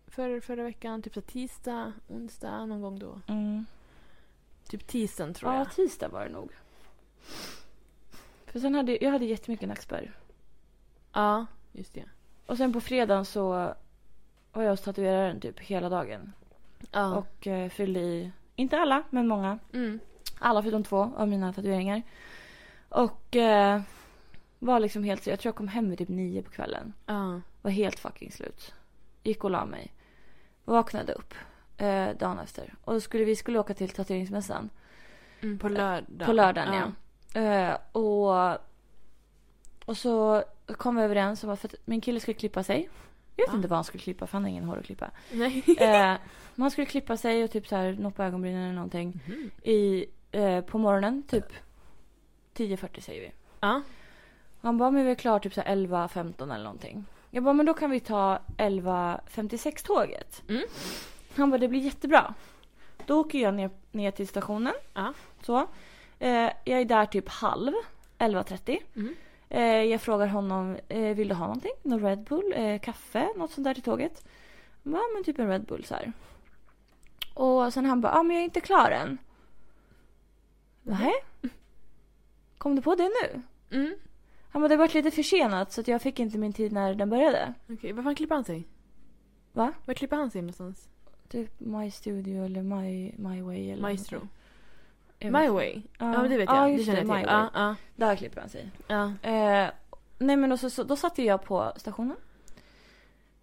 För, förra veckan, typ så tisdag, onsdag, någon gång då. Mm. Typ tisdagen tror Ja, jag. tisdag var det nog. För sen hade jag hade jättemycket nackspärr. Ja, just det. Och sen på fredagen så var jag hos tatueraren typ hela dagen. Ja. Och eh, fyllde i, inte alla, men många. mm. Alla förutom två av mina tatueringar. Och eh, Var liksom helt, jag tror jag kom hem vid typ nio på kvällen. Ja. Var helt fucking slut. Gick och la mig. Vaknade upp eh, dagen efter. Och då skulle vi skulle åka till tatueringsmässan. Mm, på lördag. På lördagen ja. Eh, och, och så kom vi överens om att för att min kille skulle klippa sig. Jag vet Ja. inte vad han skulle klippa för han har ingen hår att klippa. Nej. Eh, skulle klippa sig och typ så här noppa ögonbrynen eller någonting. Mhm. I, eh, på morgonen typ 10.40 säger vi. Ja. Han bara, men vi är klar typ så här 11.15 eller någonting. Jag bara, men då kan vi ta 11.56 tåget. Mm. Han bara, det blir jättebra. Då åker jag ner, ner till stationen. Ja. Så. Eh, jag är där typ halv, 11.30. Mm. Eh, jag frågar honom, eh, vill du ha någonting? Någon Red Bull, eh, kaffe, något sånt där till tåget? Han bara, ja men typ en Red Bull så här. Och sen han bara, ja men jag är inte klar än. Nej. Kom du på det nu? Mm. Han bara, det varit lite försenat så att jag fick inte min tid när den började. Okej, var fan klipper han sig? Va? Var klipper han sig någonstans? Typ My Studio eller My, my Way eller Maestro. My way? Ja, men det vet jag. Ja, det känner jag till. Ja, ja, Där klipper han sig. ja. Eh, nej men och så, så, då satt ju jag på stationen.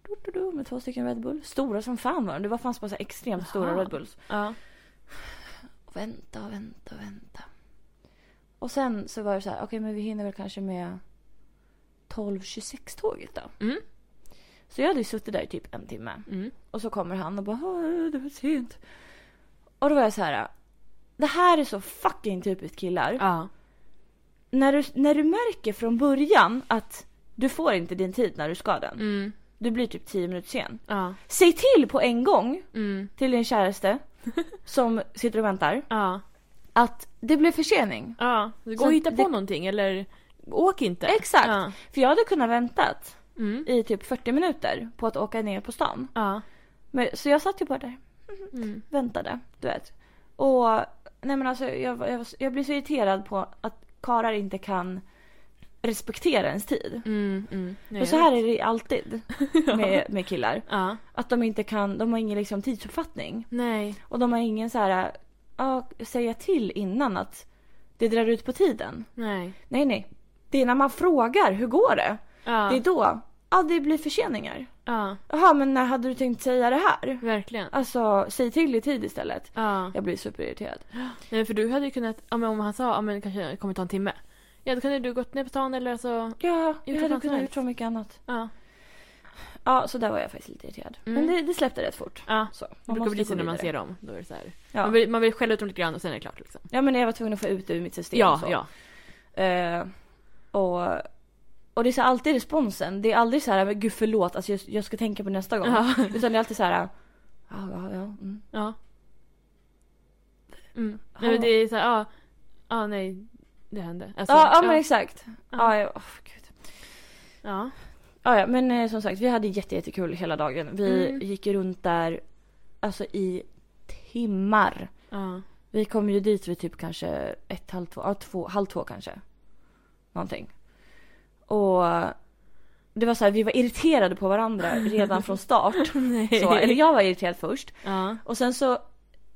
Du, du, du, med två stycken Red Bull. Stora som fan var de. Det var fanns bara så här extremt stora Jaha. Red Bulls. ja. Och vänta och vänta och vänta. Och sen så var det så här, okej men vi hinner väl kanske med 12.26 tåget då. Mm. Så jag hade ju suttit där i typ en timme. Mm. Och så kommer han och bara "Åh, det var sent. Och då var jag så här. Det här är så fucking typiskt killar. Ja. När, du, när du märker från början att du får inte din tid när du ska den. Mm. Du blir typ 10 minuter sen. Ja. Säg till på en gång Mm. till din käraste som sitter och väntar Ja. Att det blir försening. Ja. Gå och hitta på det- någonting eller åk inte. Exakt. Ja. För jag hade kunnat väntat Mm. i typ 40 minuter på att åka ner på stan. Ja. Men, så jag satt ju bara där, Mm. väntade, du vet. Och nej men alltså jag, jag, jag blir så irriterad på att karar inte kan respektera ens tid. Mm. Mm. För så här är det alltid med, med killar. Ja. Att de inte kan, de har ingen liksom tidsuppfattning. Nej. Och de har ingen så här, ja, säga till innan att det drar ut på tiden. Nej. Nej, nej. Det är när man frågar, hur går det? Ja. Det är då, ja det blir förseningar. Ja. Jaha, men när hade du tänkt säga det här? Verkligen. Alltså, säg till i tid istället. Ja. Jag blir superirriterad. Nej, för du hade ju kunnat, ja, men om han sa, ja men kanske det kommer ta en timme. Ja, då kunde du gått ner på stan eller alltså, Ja, jag hade kunnat gjort så mycket annat. ja. Ja, så där var jag faktiskt lite irriterad. Mm. Men det, det släppte rätt fort. Ja. Så, Det man brukar måste bli så när man ser dem. Då är det så. Ja. Man, vill, man vill skälla ut dem lite grann och sen är det klart liksom. ja, men jag var tvungen att få ut det ur mitt system. Ja, så. ja. Eh, och, och det är så alltid responsen. Det är aldrig så här, men gud förlåt, alltså jag, jag ska tänka på nästa gång. Ja. Utan det är alltid så här, ja, ja, ja. Mm. Ja. Mm. Ja. Nej, men det är så här, ja. Ja, nej. Det hände. Alltså, ja, ja, men exakt. Ja. Ja, åh, gud. Ja. Ja, ja, men eh, som sagt, vi hade jätte, jättekul hela dagen. Vi Mm. gick runt där alltså i timmar. Ja. Vi kom ju dit vid typ kanske ett, halv två, ja, två, halv två kanske. Någonting. Och det var så här, vi var irriterade på varandra redan från start. Nej. Så, eller jag var irriterad först. Ja. Och sen så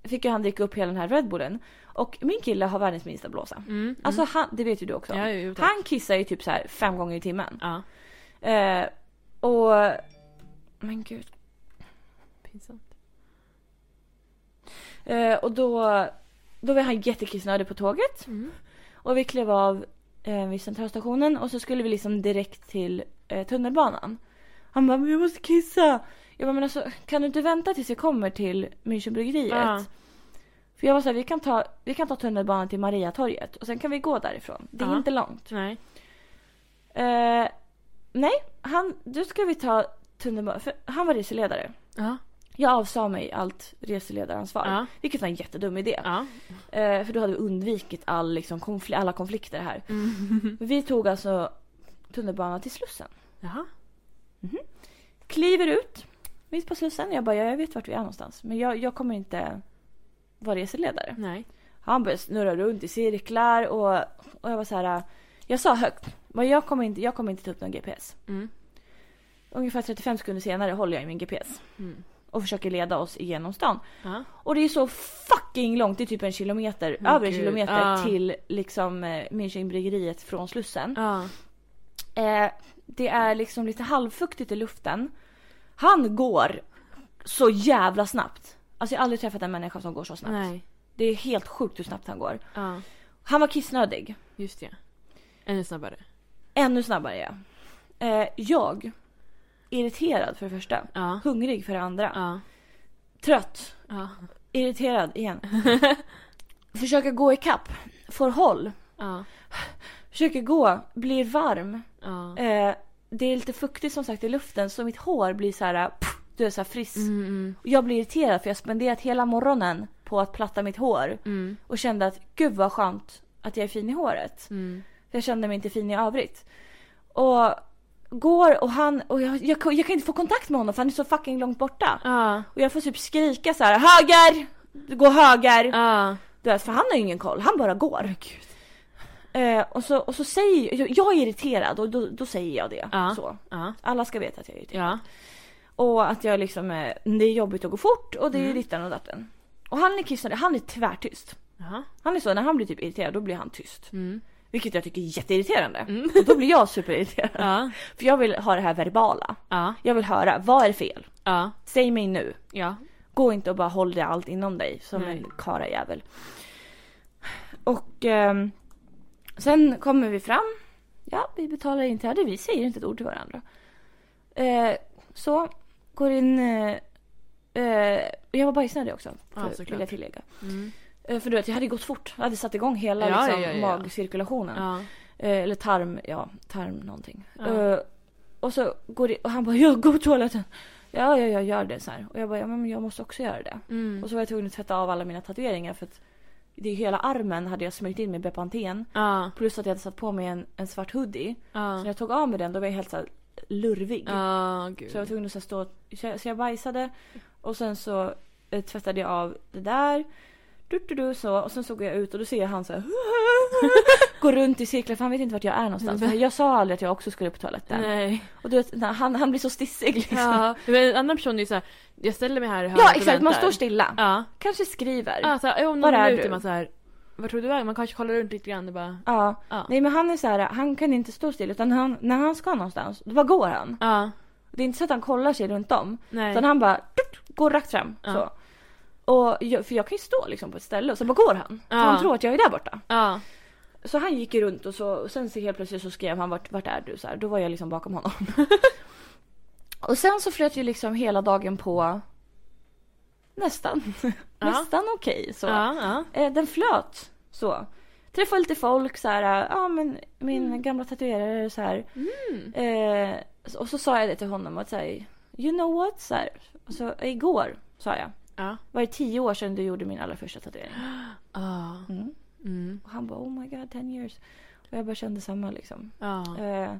fick ju han dricka upp hela den här Red Bullen. Och min kille har världens minsta blåsa. Mm. Alltså han, det vet ju du också. Ja, jo, tack. han kissar ju typ så här fem gånger i timmen. Ja. Eh, och... Men gud. Pinsamt. Eh, och då, då var han jättekissnödig på tåget. Mm. Och vi klev av eh, vid centralstationen och så skulle vi liksom direkt till eh, tunnelbanan. Han bara, men jag måste kissa. Jag bara, men alltså kan du inte vänta tills vi kommer till Münchenbryggeriet? Ja. För jag var såhär, vi kan ta, vi kan ta tunnelbanan till Mariatorget och sen kan vi gå därifrån. Det är Ja. inte långt. Nej. Eh, nej, han, då ska vi ta tunnelbanan. För han var reseledare. Ja. Jag avsade mig allt reseledaransvar. Ja. Vilket var en jättedum idé. Ja. Eh, för då hade vi undvikit all, liksom, konfl- alla konflikter här. Mm. Vi tog alltså tunnelbanan till Slussen. Jaha. Kliver ut mitt på Slussen. Jag bara, ja, jag vet vart vi är någonstans. Men jag, jag kommer inte vara reseledare. Nej. Han började snurra runt i cirklar och, och jag var så här. Jag sa högt, men jag kommer inte, jag kommer inte ta upp någon GPS. Mm. Ungefär 35 sekunder senare håller jag i min GPS Mm. och försöker leda oss igenom stan. Ja. Och det är så fucking långt, det är typ en kilometer, Men över en gud, kilometer ja. till liksom eh, Münchenbryggeriet från Slussen. Ja. Eh, det är liksom lite halvfuktigt i luften. Han går så jävla snabbt. Alltså jag har aldrig träffat en människa som går så snabbt. Nej. Det är helt sjukt hur snabbt han går. Han var kissnödig. just det. Ännu snabbare. Ännu snabbare ja. Eh, jag. Irriterad för det första. Ja. Hungrig för det andra. Ja. Trött. Ja. Irriterad igen. Försöker gå i kapp. Får håll. Ja. Försöker gå. Blir varm. Eh, det är lite fuktigt som sagt i luften så mitt hår blir så här, pff, du är så här friss. Mm, mm, jag blir irriterad för jag har spenderat hela morgonen på att platta mitt hår. mm, Och kände att gud vad skönt att jag är fin i håret. mm. Jag kände mig inte fin i övrigt. Och går och han, och jag, jag, jag kan inte få kontakt med honom för han är så fucking långt borta. Ja. Och jag får typ skrika så här: höger! Gå höger! Ja. Du vet, för han har ju ingen koll, han bara går. Eh, och, så, och så säger jag, jag är irriterad och då, då säger jag det. Ja. Så. Alla ska veta att jag är irriterad. Och att jag liksom, eh, det är jobbigt att gå fort och det är Mm. dittan och datten. Och han är kissnödig, han är tvärtyst. Han är så, när han blir typ irriterad då blir han tyst. Mm. Vilket jag tycker är jätteirriterande. Mm. Och då blir jag superirriterad. Ja. För jag vill ha det här verbala. Ja. Jag vill höra, vad är fel? Ja. Säg mig nu. Ja. Gå inte och bara håll det allt inom dig som Nej. en karajävel. Och ehm, sen kommer vi fram. Ja, vi betalar inträde. Vi säger inte ett ord till varandra. Eh, så, går in... Eh, eh, jag var bajsnödig också. Ja, För, såklart. vill jag tillägga. Mm. Eh, för du vet, jag hade gått fort. Jag hade satt igång hela Ja, liksom, ja, ja, magcirkulationen. Eh, eller tarm, ja, tarm någonting. Eh, och så går det, och han bara, jag går på toaletten. Ja, ja, jag gör det så här. Och jag bara, ja men jag måste också göra det. Mm. Och så var jag tvungen att tvätta av alla mina tatueringar för att det är hela armen hade jag smörjt in med Bepanten. Plus att jag hade satt på mig en, en svart hoodie. Så när Ja. jag tog av mig den då var jag helt så här lurvig. Gud. Så jag var tvungen att så här stå, så jag, så jag bajsade och sen så eh, tvättade jag av det där. Du, du, du, så, och sen så går jag ut och då ser jag han så här Går runt i cirklar för han vet inte vart jag är någonstans. För jag sa aldrig att jag också skulle på toaletten. Nej. Och du vet, han, han blir så stissig liksom. Ja. Men en annan person är ju såhär, jag ställer mig här i hörnet Ja och exakt, man står stilla. Ja. Kanske skriver. Ja, så här, om någon är är man såhär, vart tror du vägen? Man kanske kollar runt lite grann och bara, Ja. ja. Nej men han är så här, han kan inte stå still utan han, när han ska någonstans, då bara går han. Ja. Det är inte så att han kollar sig runt om. Nej. Utan han bara går rakt fram. Ja. Så. Och jag, för jag kan ju stå liksom på ett ställe och så bara går han. För Ja. han tror att jag är där borta. Ja. Så han gick ju runt och så och sen så helt plötsligt så skrev han vart, vart är du? Så här, då var jag liksom bakom honom. och sen så flöt ju liksom hela dagen på nästan. nästan okej så. Ja. Ja. Eh, den flöt så. Träffade lite folk så här, ja men min gamla tatuerare så här. Mm. Eh, och så sa jag det till honom att säga, you know what? Så här, och så, igår sa jag, Ja. var det tio år sedan du gjorde min allra första tatuering? Ja. Mm. Mm. Och han bara, oh my god, 10 years. Och jag bara kände samma liksom. Ja. Eh,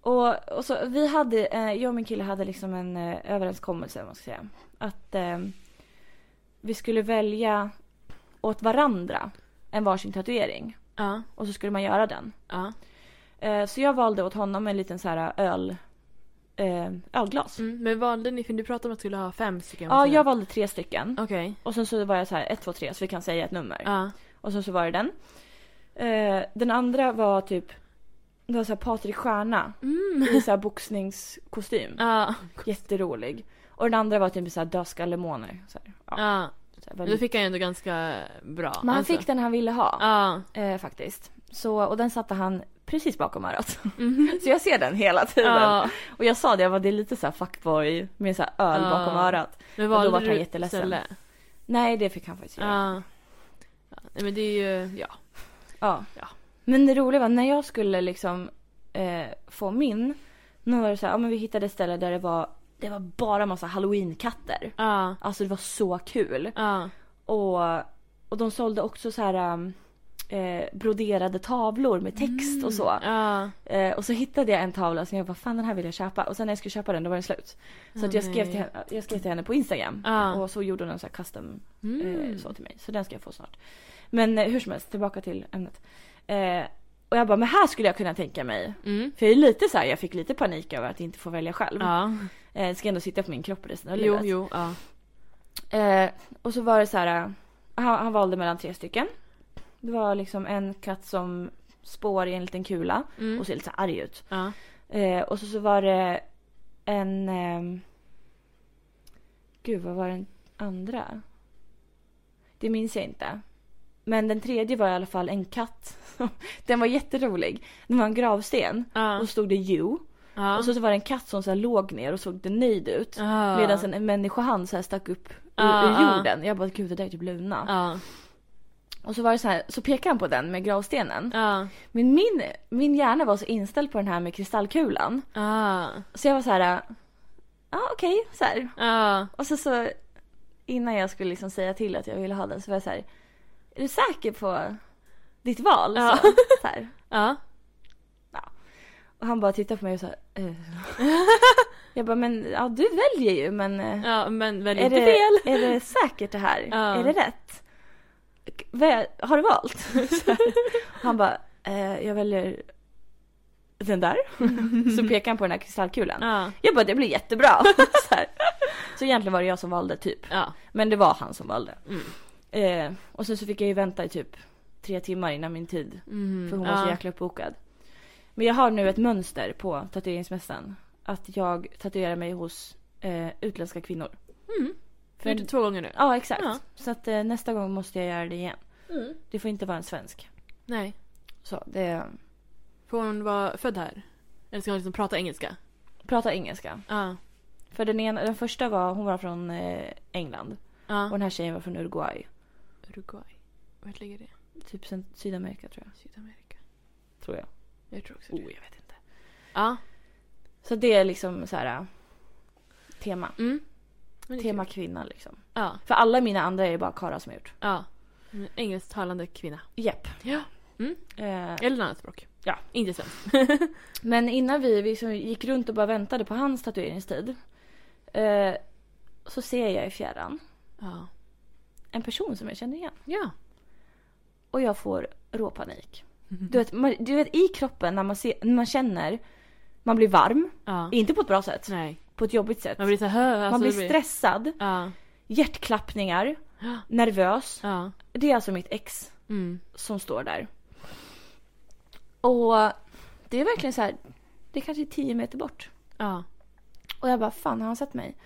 och, och så vi hade, eh, jag och min kille hade liksom en eh, överenskommelse, man ska säga. Att eh, vi skulle välja åt varandra en varsin tatuering. Ja. Och så skulle man göra den. Ja. Eh, så jag valde åt honom en liten så här öl, eh, ölglas. Mm. Men valde ni, för du pratade om att du skulle ha fem stycken. Ja, jag valde tre stycken. Okej. Och sen så var jag så här, ett, två, tre, så vi kan säga ett nummer. Ja. Och sen så var det den. Eh, den andra var typ, det var så här Patrik Stjärna Mm. i så här boxningskostym. Ja. Jätterolig. Och den andra var typ så här dödskallemåner. Så här, ja, Ja. så här, Då väldigt. fick han ju ändå ganska bra. Men han alltså. fick den han ville ha. Ja. Eh, faktiskt. Så, och den satte han precis bakom örat. Mhm. Så jag ser den hela tiden. Ja. Och jag sa det, jag var det är lite så här fuckboy med så här öl Ja. bakom örat. Men Och då vart han jätteledsen. ställe? Nej, det fick han faktiskt göra. Ja. ja. Men det är ju, ja. Ja. Ja. Men det roliga var när jag skulle liksom eh, få min. Nu var det så här, ja men vi hittade ett ställe där det var, det var bara massa halloween-katter. Ja. Alltså det var så kul. Ja. Och, och de sålde också så här um, eh, broderade tavlor med text och så. Ja. Eh, och så hittade jag en tavla som jag bara, fan den här vill jag köpa. Och sen när jag skulle köpa den då var den slut. Så Åh, att jag, skrev till henne, jag skrev till henne på Instagram. Ja. Och så gjorde hon en så här custom Mm. eh, så till mig. Så den ska jag få snart. Men eh, hur som helst, tillbaka till ämnet. Eh, och jag bara, men här skulle jag kunna tänka mig. Mm. För jag är lite så här, jag fick lite panik över att inte få välja själv. Ja. Eh, ska ändå sitta på min kropp resten av Jo, livet. jo, ja. Eh, och så var det så här, eh, han, han valde mellan tre stycken. Det var liksom en katt som spår i en liten kula Mm. och ser lite så arg ut. Ja. Eh, och så, så var det en... ehm, gud, vad var den andra? Det minns jag inte. Men den tredje var i alla fall en katt. den var jätterolig. Det var en gravsten Ja. och stod det you. Ja. Och så, så var det en katt som så här låg ner och såg nöjd ut. Ja. Medan en, människohand så här stack upp ur, ur jorden. Jag bara, gud det där är typ Luna. Ja. Och så var det så här, så pekade han på den med gravstenen. Ja. Men min, min hjärna var så inställd på den här med kristallkulan. Ja. Så jag var så här, ja okej, så här. Ja. Och så, så innan jag skulle liksom säga till att jag ville ha den så var jag så här, är du säker på ditt val? Ja. Så, så här. Ja. Och han bara tittade på mig och sa, eh. Jag bara, men ja du väljer ju men eh, Ja, men välj är, inte det, fel. är det säkert det här? Ja. Är det rätt? Har du valt? Så han bara, eh, jag väljer den där. så pekade han på den här kristallkulan. Ja. Jag bara, det blir jättebra. så, här. så egentligen var det jag som valde typ. Ja. Men det var han som valde. Mm. Eh, och sen så fick jag ju vänta i typ tre timmar innan min tid. Mm. För hon var så ja. jäkla uppbokad. Men jag har nu ett mönster på tatueringsmässan. Att jag tatuerar mig hos eh, utländska kvinnor. Mm. För- Gjort det två gånger nu. Ja exakt. Ja. Så att eh, nästa gång måste jag göra det igen. Mm. Det får inte vara en svensk. Nej. Så det... Får hon vara född här? Eller ska hon liksom prata engelska? Prata engelska. Ja. För den, ena, den första var, hon var från eh, England. Ja. Och den här tjejen var från Uruguay. Uruguay. Vart ligger det? Typ sen Sydamerika tror jag. Sydamerika. Tror jag. Jag tror också Oh, det. jag vet inte. Ja. Så det är liksom så här äh, tema. Mm. Tema kvinna liksom. Ja. För alla mina andra är det bara karlar som har gjort. Ja. En engelsktalande kvinna. Japp. Ja. Eh, Eller ett annat språk. Ja. Inte svenskt. men innan vi, vi liksom gick runt och bara väntade på hans tatueringstid. Eh, så ser jag i fjärran Ja. en person som jag känner igen. Ja. Och jag får råpanik. Du vet, man, du vet i kroppen när man, ser, när man känner, man blir varm. Ja. Inte på ett bra sätt, Nej. På ett jobbigt sätt. Man blir så här, alltså, man blir stressad, Ja. hjärtklappningar, nervös. Ja. Det är alltså mitt ex Mm. som står där. Och det är verkligen så här, det är kanske tio meter bort. Ja. Och jag bara, fan har han sett mig?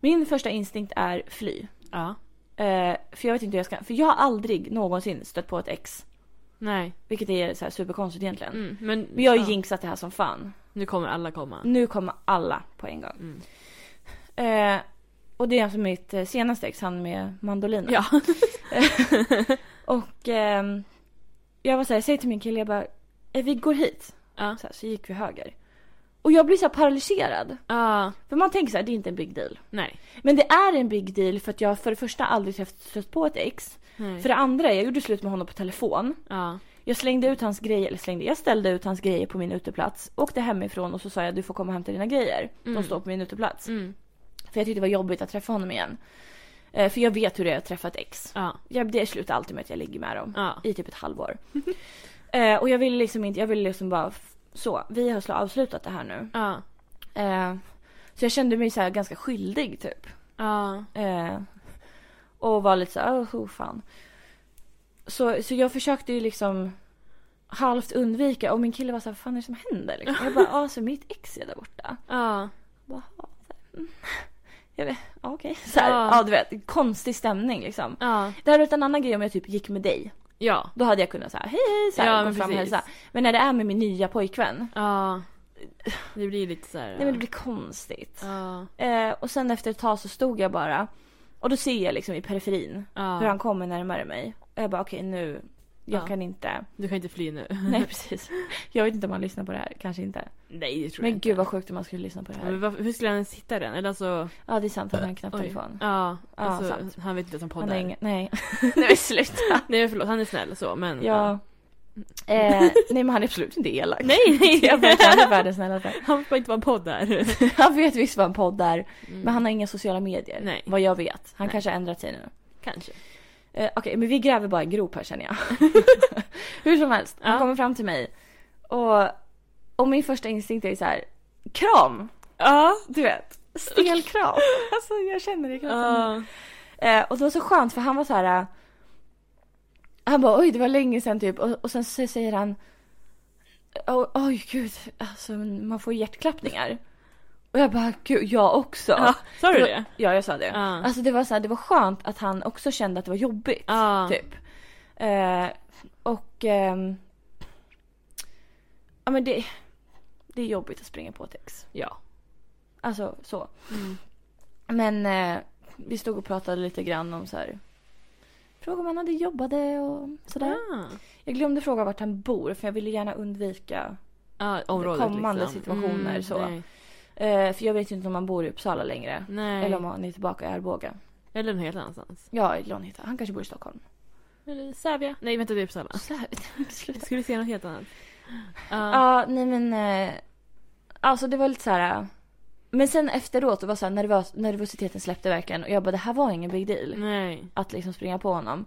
Min första instinkt är fly. Ja. Eh, för jag vet inte hur jag ska, för jag har aldrig någonsin stött på ett ex. Nej. Vilket är så här superkonstigt egentligen. Mm. Men, Men jag har ja. jinxat det här som fan. Nu kommer alla komma. Nu kommer alla på en gång. Mm. Eh, och det är alltså mitt eh, senaste ex, han med mandolinen. Ja. Och ehm, jag var så här, jag säger till min kille, jag bara, eh, vi går hit. Ja. Så, här, så gick vi höger. Och jag blir så här paralyserad. Ja. För man tänker så här, det är inte en big deal. Nej. Men det är en big deal för att jag för det första aldrig stött på ett ex. Nej. För det andra, jag gjorde slut med honom på telefon. Ja. Jag slängde ut hans grejer, eller slängde, jag ställde ut hans grejer på min uteplats. Åkte hemifrån och så sa jag du får komma och hämta dina grejer. De Mm. står på min uteplats. Mm. För jag tyckte det var jobbigt att träffa honom igen. Eh, för jag vet hur det är att träffa ett ex. Ja. Jag, det slutar alltid med att jag ligger med dem. Ja. I typ ett halvår. eh, och jag ville liksom inte, jag ville liksom bara så, vi har sl- avslutat det här nu. Ja. Eh, så jag kände mig så ganska skyldig typ. Ja. Eh, och var lite så här, oh, oh fan. Så, så jag försökte ju liksom halvt undvika och min kille var så här, vad fan är det som händer? Liksom. Jag bara, ja så mitt ex är där borta. Ja. Bara, "Ja, så här, mm. Jag vet, ja, okej. Så här, Ja. ja du vet, konstig stämning liksom. Ja. Det hade varit en annan grej om jag typ gick med dig. Ja. Då hade jag kunnat säga hej hej så här, Ja, gå men fram och hälsa. Men när det är med min nya pojkvän, Ja. Det blir lite så här. nej men det blir konstigt. Ja. Eh, och sen efter ett tag så stod jag bara och då ser jag liksom i periferin Ja. hur han kommer närmare mig. Och jag bara okej nu, jag Ja. kan inte. Du kan inte fly nu. Nej precis. Jag vet inte om han lyssnar på det här, kanske inte. Nej, det tror jag Men inte. gud vad sjukt om man skulle lyssna på det Ja, men här. varför, hur skulle han sitta den? Eller alltså... Ja det är sant, han har en Oj. knapptelefon. Ja, Ja, alltså, sant. han vet inte som Han poddar. har ingen, nej. nej men sluta. Nej förlåt, han är snäll så men... Ja. Eh, nej men han är absolut inte elak. Nej, nej! Jag vet, han är världens snällaste. Han får inte vara en podd där. Han vet visst vad en podd är. Mm. Men han har inga sociala medier. Nej. Vad jag vet. Han Nej. kanske har ändrat sig nu. Kanske. Eh, Okej, men vi gräver bara en grop här känner jag. Hur som helst, han Ja. kommer fram till mig. Och, och min första instinkt är så här, kram! Ja. Du vet, stel kram. alltså jag känner det i kroppen. Ja. Eh, och det var så skönt för han var så här. Han bara oj det var länge sedan typ och, och sen så säger han Oj, oj gud, alltså man får hjärtklappningar. Och jag bara, gud jag också. Ja, sa du var- det? Ja, jag sa det. Ja. Alltså det var så här, det var skönt att han också kände att det var jobbigt. Ja. Typ. Eh, och... ehm, ja men det... Det är jobbigt att springa på ett ex. Ja. Alltså så. Mm. Men eh, vi stod och pratade lite grann om så här. Fråga om han hade jobbade och sådär. Ah. Jag glömde fråga vart han bor för jag ville gärna undvika. Ja, området Kommande liksom. situationer, så. Nej. Eh, för jag vet ju inte om han bor i Uppsala längre. nej. Eller om han är tillbaka i Arboga. Eller någon helt annanstans. Ja, i Lånhitta. Han kanske bor i Stockholm. Eller Sävja. Nej, vänta det är Uppsala. Så sluta. skulle säga något helt annat. Ja. Ja, nej men. Eh, alltså det var lite så här. Men sen efteråt, det var så här, nervös, nervositeten släppte verkligen. Och jag bara, det här var ingen big deal. Nej. Att liksom springa på honom.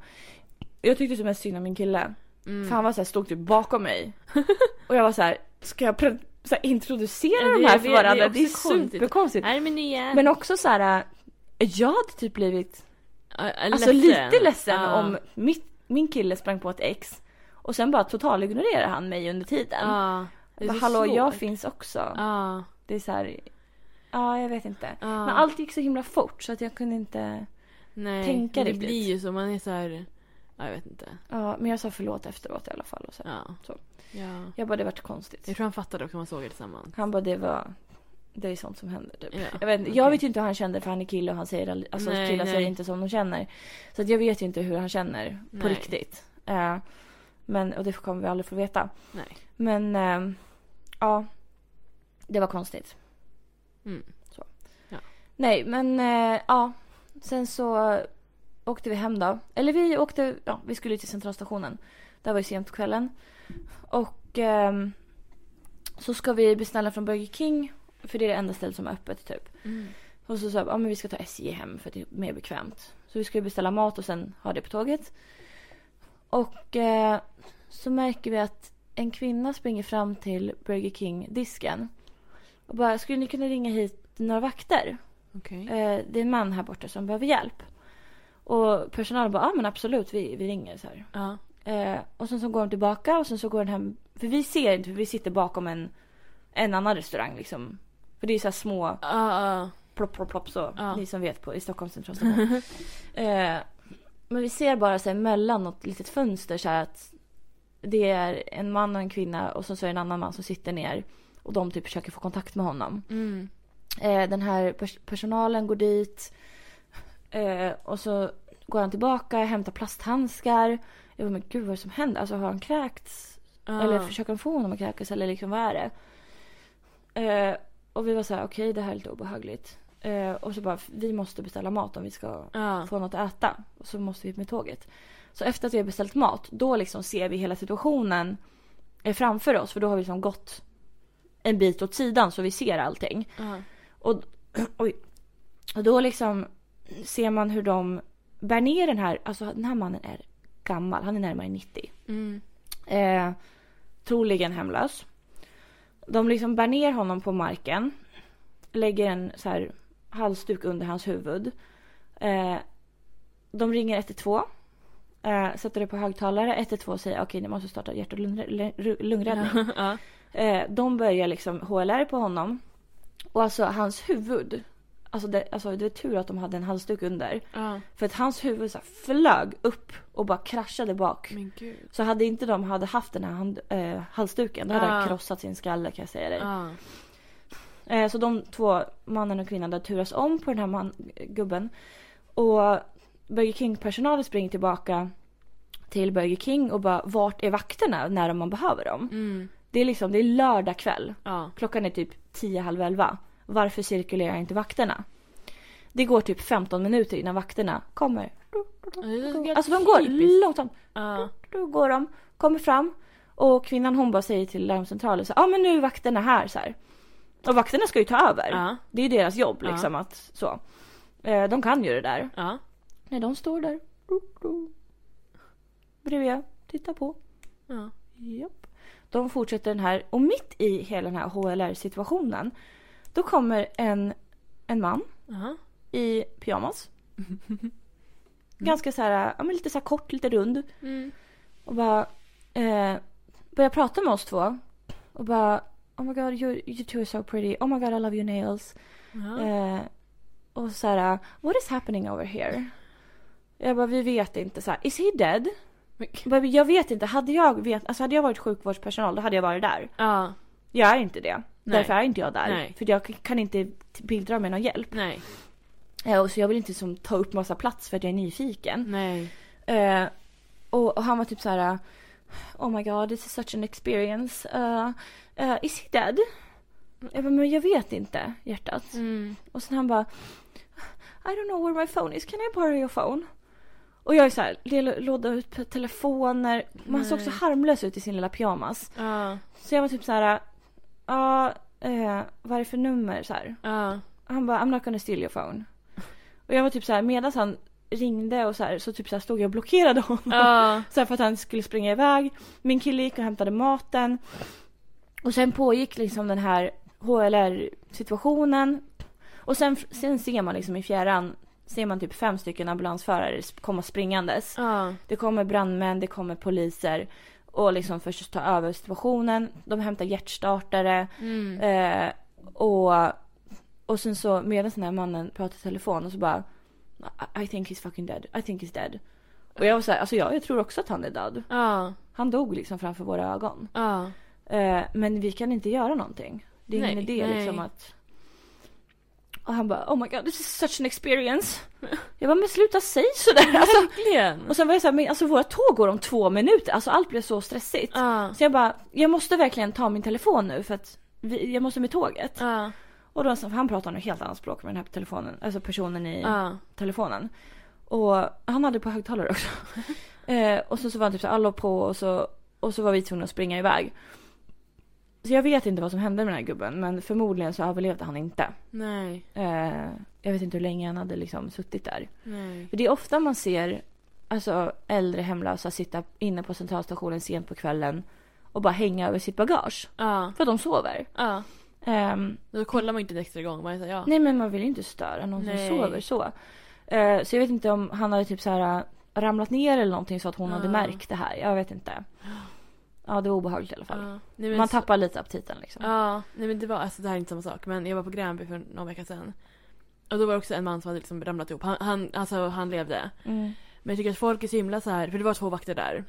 Jag tyckte som mest synd om min kille. Mm. För han var så här, stod typ bakom mig. och jag var så här, ska jag pre- så här, introducera Ja, de det- här det- för det är varandra? Det är, också konstigt. superkonstigt. Är nya. Men också så här, eh, jag hade typ blivit Ja, alltså lite ledsen Ja. om mitt, min kille sprang på ett ex. Och sen bara total ignorerar han mig under tiden. Ja. Det är Bara, så Hallå, jag svårt. finns också. Ja. Det är så här, ja jag vet inte. Ja. Men allt gick så himla fort så att jag kunde inte, Nej. tänka men det riktigt. blir ju så. Man är så här. Ja, jag vet inte. ja men jag sa förlåt efteråt i alla fall. Och så. Ja. Så. Ja. Jag bara det vart konstigt. Jag tror han fattade också när man såg er tillsammans. Han bara det var, det är sånt som händer typ. Ja, Jag, vet, inte, jag vet ju inte hur han kände för han är kille och han säger all- alltså Nej, killar nej. säger inte som de känner. Så att jag vet ju inte hur han känner på Nej. riktigt. Eh, men, och det kommer vi aldrig få veta. Nej. Men eh, ja, det var konstigt. Mm. Nej men eh, ja, sen så åkte vi hem då. Eller vi åkte, ja vi skulle till centralstationen. Det var ju sent på kvällen. Och ehm, så ska vi beställa från Burger King. För det är det enda stället som är öppet typ. Mm. Och så sa jag, ja men vi ska ta SJ hem för det är mer bekvämt. Så vi ska beställa mat och sen ha det på tåget. Och eh, så märker vi att en kvinna springer fram till Burger King-disken. Och bara, skulle ni kunna ringa hit några vakter? Okej. Eh, det är en man här borta som behöver hjälp. Och personalen bara, ja men absolut, vi, vi ringer så här. Ja. Eh, och sen så går de tillbaka och sen så går den hem. För vi ser inte, för vi sitter bakom en, en annan restaurang liksom. För det är så här små Ja. ja. plopp, plopp, plopp så. Ja. Ni som vet på i Stockholms centralstation. eh, men vi ser bara så här mellan något litet fönster så här att det är en man och en kvinna och så, så är det en annan man som sitter ner. Och de typ försöker få kontakt med honom. Mm. Eh, den här pers- personalen går dit. Eh, och så går han tillbaka, hämtar plasthandskar. Jag bara, men gud vad är det som händer? Alltså har han kräkts? Ja. Eller försöker de få honom att kräkas? Eller liksom vad är det? Eh, och vi var så här, okej det här är lite obehagligt. Eh, och så bara, vi måste beställa mat om vi ska Ja. få något att äta. Och så måste vi med tåget. Så efter att vi har beställt mat, då liksom ser vi hela situationen eh, framför oss. För då har vi liksom gått en bit åt sidan så vi ser allting. Ja. Och, oj. och då liksom ser man hur de bär ner den här, alltså den här mannen är gammal, han är närmare 90. Mm. Eh, troligen hemlös. De liksom bär ner honom på marken. Lägger en så här halsduk under hans huvud. Eh, de ringer 112. Eh, sätter det på högtalare. 112 säger okej ni måste starta hjärt och lung- lungräddning. Ja. Eh, de börjar liksom HLR på honom. Och alltså hans huvud. Alltså det, alltså det är tur att de hade en halsduk under. Ja. För att hans huvud så flög upp och bara kraschade bak. Så hade inte de hade haft den här hand, eh, halsduken då hade han krossat sin skalle kan jag säga dig. Ja. Eh, så de två, mannen och kvinnan, där turas om på den här man, gubben. Och Burger King-personalen springer tillbaka till Burger King och bara vart är vakterna när man behöver dem? Mm. Det är liksom, det är lördag kväll. Ja. Klockan är typ 10, halv 11. Varför cirkulerar inte vakterna? Det går typ 15 minuter innan vakterna kommer. Alltså de går Typiskt. långsamt. Ja. Då går de, kommer fram och kvinnan hon bara säger till larmcentralen så ja ah, men nu är vakterna här så här. Och vakterna ska ju ta över. Ja. Det är ju deras jobb liksom att så. Eh, de kan ju det där. Ja. Nej de står där. Bredvid, tittar på. Ja. Japp. De fortsätter den här och mitt i hela den här HLR situationen då kommer en, en man Ja. i pyjamas. Ganska så här, ja men lite så kort, lite rund. Mm. Och bara eh, börjar prata med oss två. och bara Oh my god you, you two are so pretty. Oh my god I love your nails. Ja. Eh, och så här, what is happening over here? Jag bara, vi vet inte. Så här, is he dead? Men- Jag vet inte. Hade jag, vet, alltså hade jag varit sjukvårdspersonal då hade jag varit där. Ja. Jag är inte det. Nej. Därför är inte jag där. Nej. För jag kan inte bidra med någon hjälp. Nej. Eh, och så jag vill inte som, ta upp massa plats för att jag är nyfiken. Nej. Eh, och, och han var typ så här. Oh my god, this is such an experience. Uh, uh, is he dead? Jag bara, men jag vet inte hjärtat. Mm. Och sen han bara I don't know where my phone is, can I borrow your phone? Och jag är så här, låda ut telefoner. Man såg så Nej. harmlös ut i sin lilla pyjamas. Ja. Så jag var typ så här, ja, eh, vad är det för nummer? Så här. Ja. Han bara, I'm not gonna steal your phone. Och jag var typ så här, medan han ringde och så här, så typ så här stod jag och blockerade honom. Så för att han skulle springa iväg. Min kille gick och hämtade maten. Och sen pågick liksom den här HLR-situationen. Och sen, sen ser man liksom i fjärran, ser man typ fem stycken ambulansförare komma springandes. Ja. Det kommer brandmän, det kommer poliser. Och liksom först ta över situationen. De hämtar hjärtstartare. Mm. Eh, och, och sen så medan den här mannen pratar i telefon och så bara I think he's fucking dead. I think he's dead. Och jag var såhär, alltså jag, jag tror också att han är död. Ja. Han dog liksom framför våra ögon. Ja. Eh, men vi kan inte göra någonting. Det är ingen Nej, idé nej. liksom att... Och han bara oh my god this is such an experience. Jag bara men sluta säg sådär. Alltså, Verkligen. och sen var jag såhär, men alltså våra tåg går om två minuter. Alltså allt blev så stressigt. Ja. Så jag bara, jag måste verkligen ta min telefon nu för att vi, jag måste med tåget. Ja. Och då, han pratar något helt annat språk med den här telefonen, alltså personen i Ja. telefonen. Och han hade på högtalare också. eh, och så, så var han typ så här, alla på och så, och så var vi tvungna att springa iväg. Så jag vet inte vad som hände med den här gubben men förmodligen så överlevde han inte. Nej. Eh, jag vet inte hur länge han hade liksom suttit där. Nej. För det är ofta man ser alltså, äldre hemlösa sitta inne på centralstationen sent på kvällen och bara hänga över sitt bagage. Ja. För att de sover. Ja. Ehm, Då kollar man inte en extra gång. Man här, ja. Nej men man vill ju inte störa någon Nej. som sover så. Eh, så jag vet inte om han hade typ så här äh, ramlat ner eller någonting så att hon hade Ja. märkt det här. Jag vet inte. Ja det var obehagligt i alla fall. Ja. Nej, men Man så- tappar lite aptiten liksom. Ja, nej men det var, alltså det här är inte samma sak men jag var på Gränby för någon vecka sedan. Och då var det också en man som hade liksom ramlat ihop. Han, han, alltså han levde. Mm. Men jag tycker att folk är så himla så här, för det var två vakter där.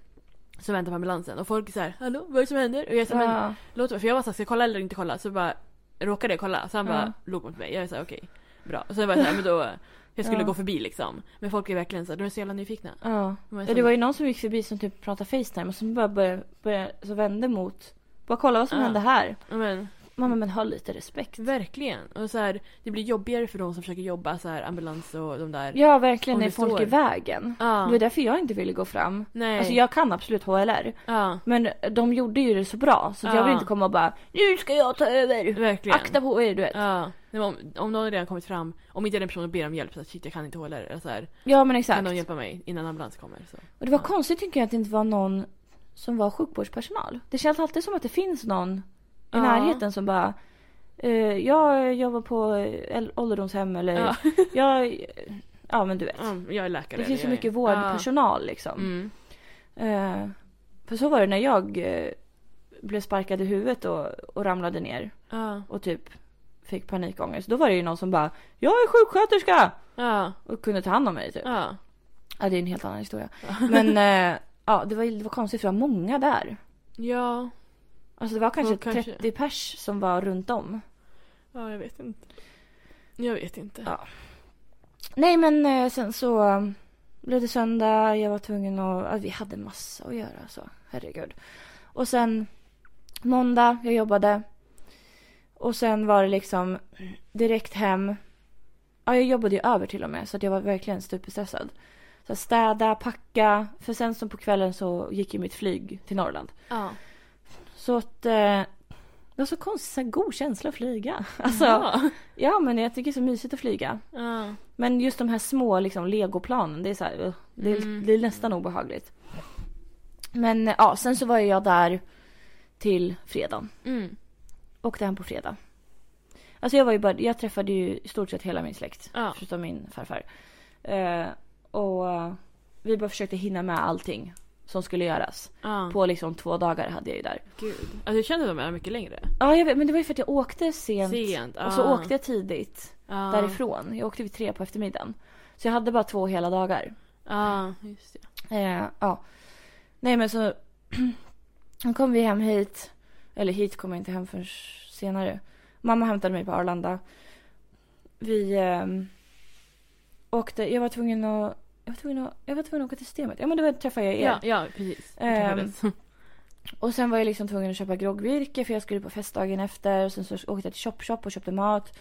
Som väntade på ambulansen och folk är så här, hallå vad är det som händer? Och jag sa men Ja. låt För jag var så här, ska jag kolla eller inte kolla? Så bara råkade jag kolla. Så han Ja. bara log mot mig. Jag är så här, okej. Bra. Och så var jag så här, men då, jag skulle Ja. gå förbi liksom. Men folk är verkligen så här, de är så jävla nyfikna. Ja. De så- Det var ju någon som gick förbi som typ pratade Facetime och som bara började, började så vände mot. Bara kolla vad som Ja. hände här. Ja, men, Mamma men ha lite respekt. verkligen. Och så här, det blir jobbigare för de som försöker jobba så här ambulans och de där. Ja verkligen när folk står- i vägen. Ja. Det var därför jag inte ville gå fram. Nej. Alltså jag kan absolut HLR. Ja. Men de gjorde ju det så bra så jag Ja. vill inte komma och bara nu ska jag ta över. Verkligen. Akta på er du vet. Ja. Nej, om, om någon redan kommit fram, om inte den personen ber om hjälp så att shit jag kan inte det. eller Så här, Ja men kan exakt. någon hjälpa mig innan ambulans kommer? Så. Och det var konstigt tycker jag att det inte var någon som var sjukvårdspersonal. Det känns alltid som att det finns någon i närheten som bara eh, jag jobbar på ålderdomshem eller Ja. jag ja men du vet. Ja, jag är läkare. Det finns så jag är- mycket vårdpersonal liksom. Mm. Eh, för så var det när jag eh, blev sparkad i huvudet och, och ramlade ner Ja. och typ fick panikångest. Då var det ju någon som bara jag är sjuksköterska Ja. och kunde ta hand om mig typ. Ja. Ja det är en helt annan historia. Men eh, ja det var, det var konstigt för det var många där. Ja. Alltså det var kanske kanske- 30 pers som var runt om. Ja, jag vet inte. Jag vet inte. Ja. Nej men eh, sen så eh, blev det söndag. Jag var tvungen att... Ja, vi hade massa att göra så. Herregud. Och sen måndag, jag jobbade. Och sen var det liksom direkt hem. Ja, jag jobbade ju över till och med så jag var verkligen superstressad. Så städa, packa. För sen så på kvällen så gick ju mitt flyg till Norrland. Ja. Så att eh, det var så konstigt, så här god känsla att flyga. Alltså, Ja. ja men jag tycker det är så mysigt att flyga. Ja. Men just de här små liksom legoplanen, det är så här, uh, det, är, Mm. det är nästan obehagligt. Men eh, ja, sen så var jag där till fredagen. Mm. Åkte hem på fredag. Alltså jag var ju bara, jag träffade ju i stort sett hela min släkt. Ja. Förutom min farfar. Eh, och eh, vi bara försökte hinna med allting. Som skulle göras. Ja. På liksom två dagar hade jag ju där. Gud. Alltså jag kände att de är mycket längre. Ja, jag vet, men det var ju för att jag åkte sent. Sent. Och så åkte jag tidigt därifrån. Jag åkte vid tre på eftermiddagen. Så jag hade bara två hela dagar. Ja, just det. Eh, ja. Nej men så då kom vi hem hit. Eller hit kom jag inte hem förrän senare. Mamma hämtade mig på Arlanda. Vi ehm, åkte, jag var tvungen att jag var, tvungen att, jag var tvungen att åka till systemet. Ja men då träffade jag er. Ja, ja precis. Träffades. Och sen var jag liksom tvungen att köpa groggvirke för jag skulle på festdagen efter. Och sen så åkte jag till Chop Chop och köpte mat.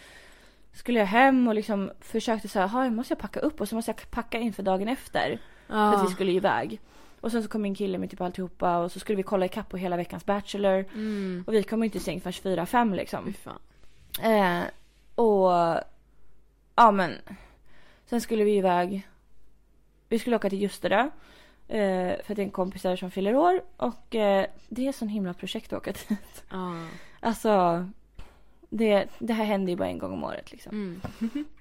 Skulle jag hem och liksom försökte så här, "Ha, måste jag packa upp och så måste jag packa inför dagen efter. För att ja. vi skulle iväg. Och sen så kom min kille med typ alltihopa och så skulle vi kolla ikapp på hela veckans Bachelor. Mm. Och vi kom inte i säng förrän fyra, fem liksom. Eh, och ja men. Sen skulle vi iväg. Vi skulle åka till Ljusterö. Eh, för att det är en kompis där som fyller år. Och eh, det är sån himla projekt att åka dit. Ja. Alltså. Det, det här händer ju bara en gång om året liksom. Mm.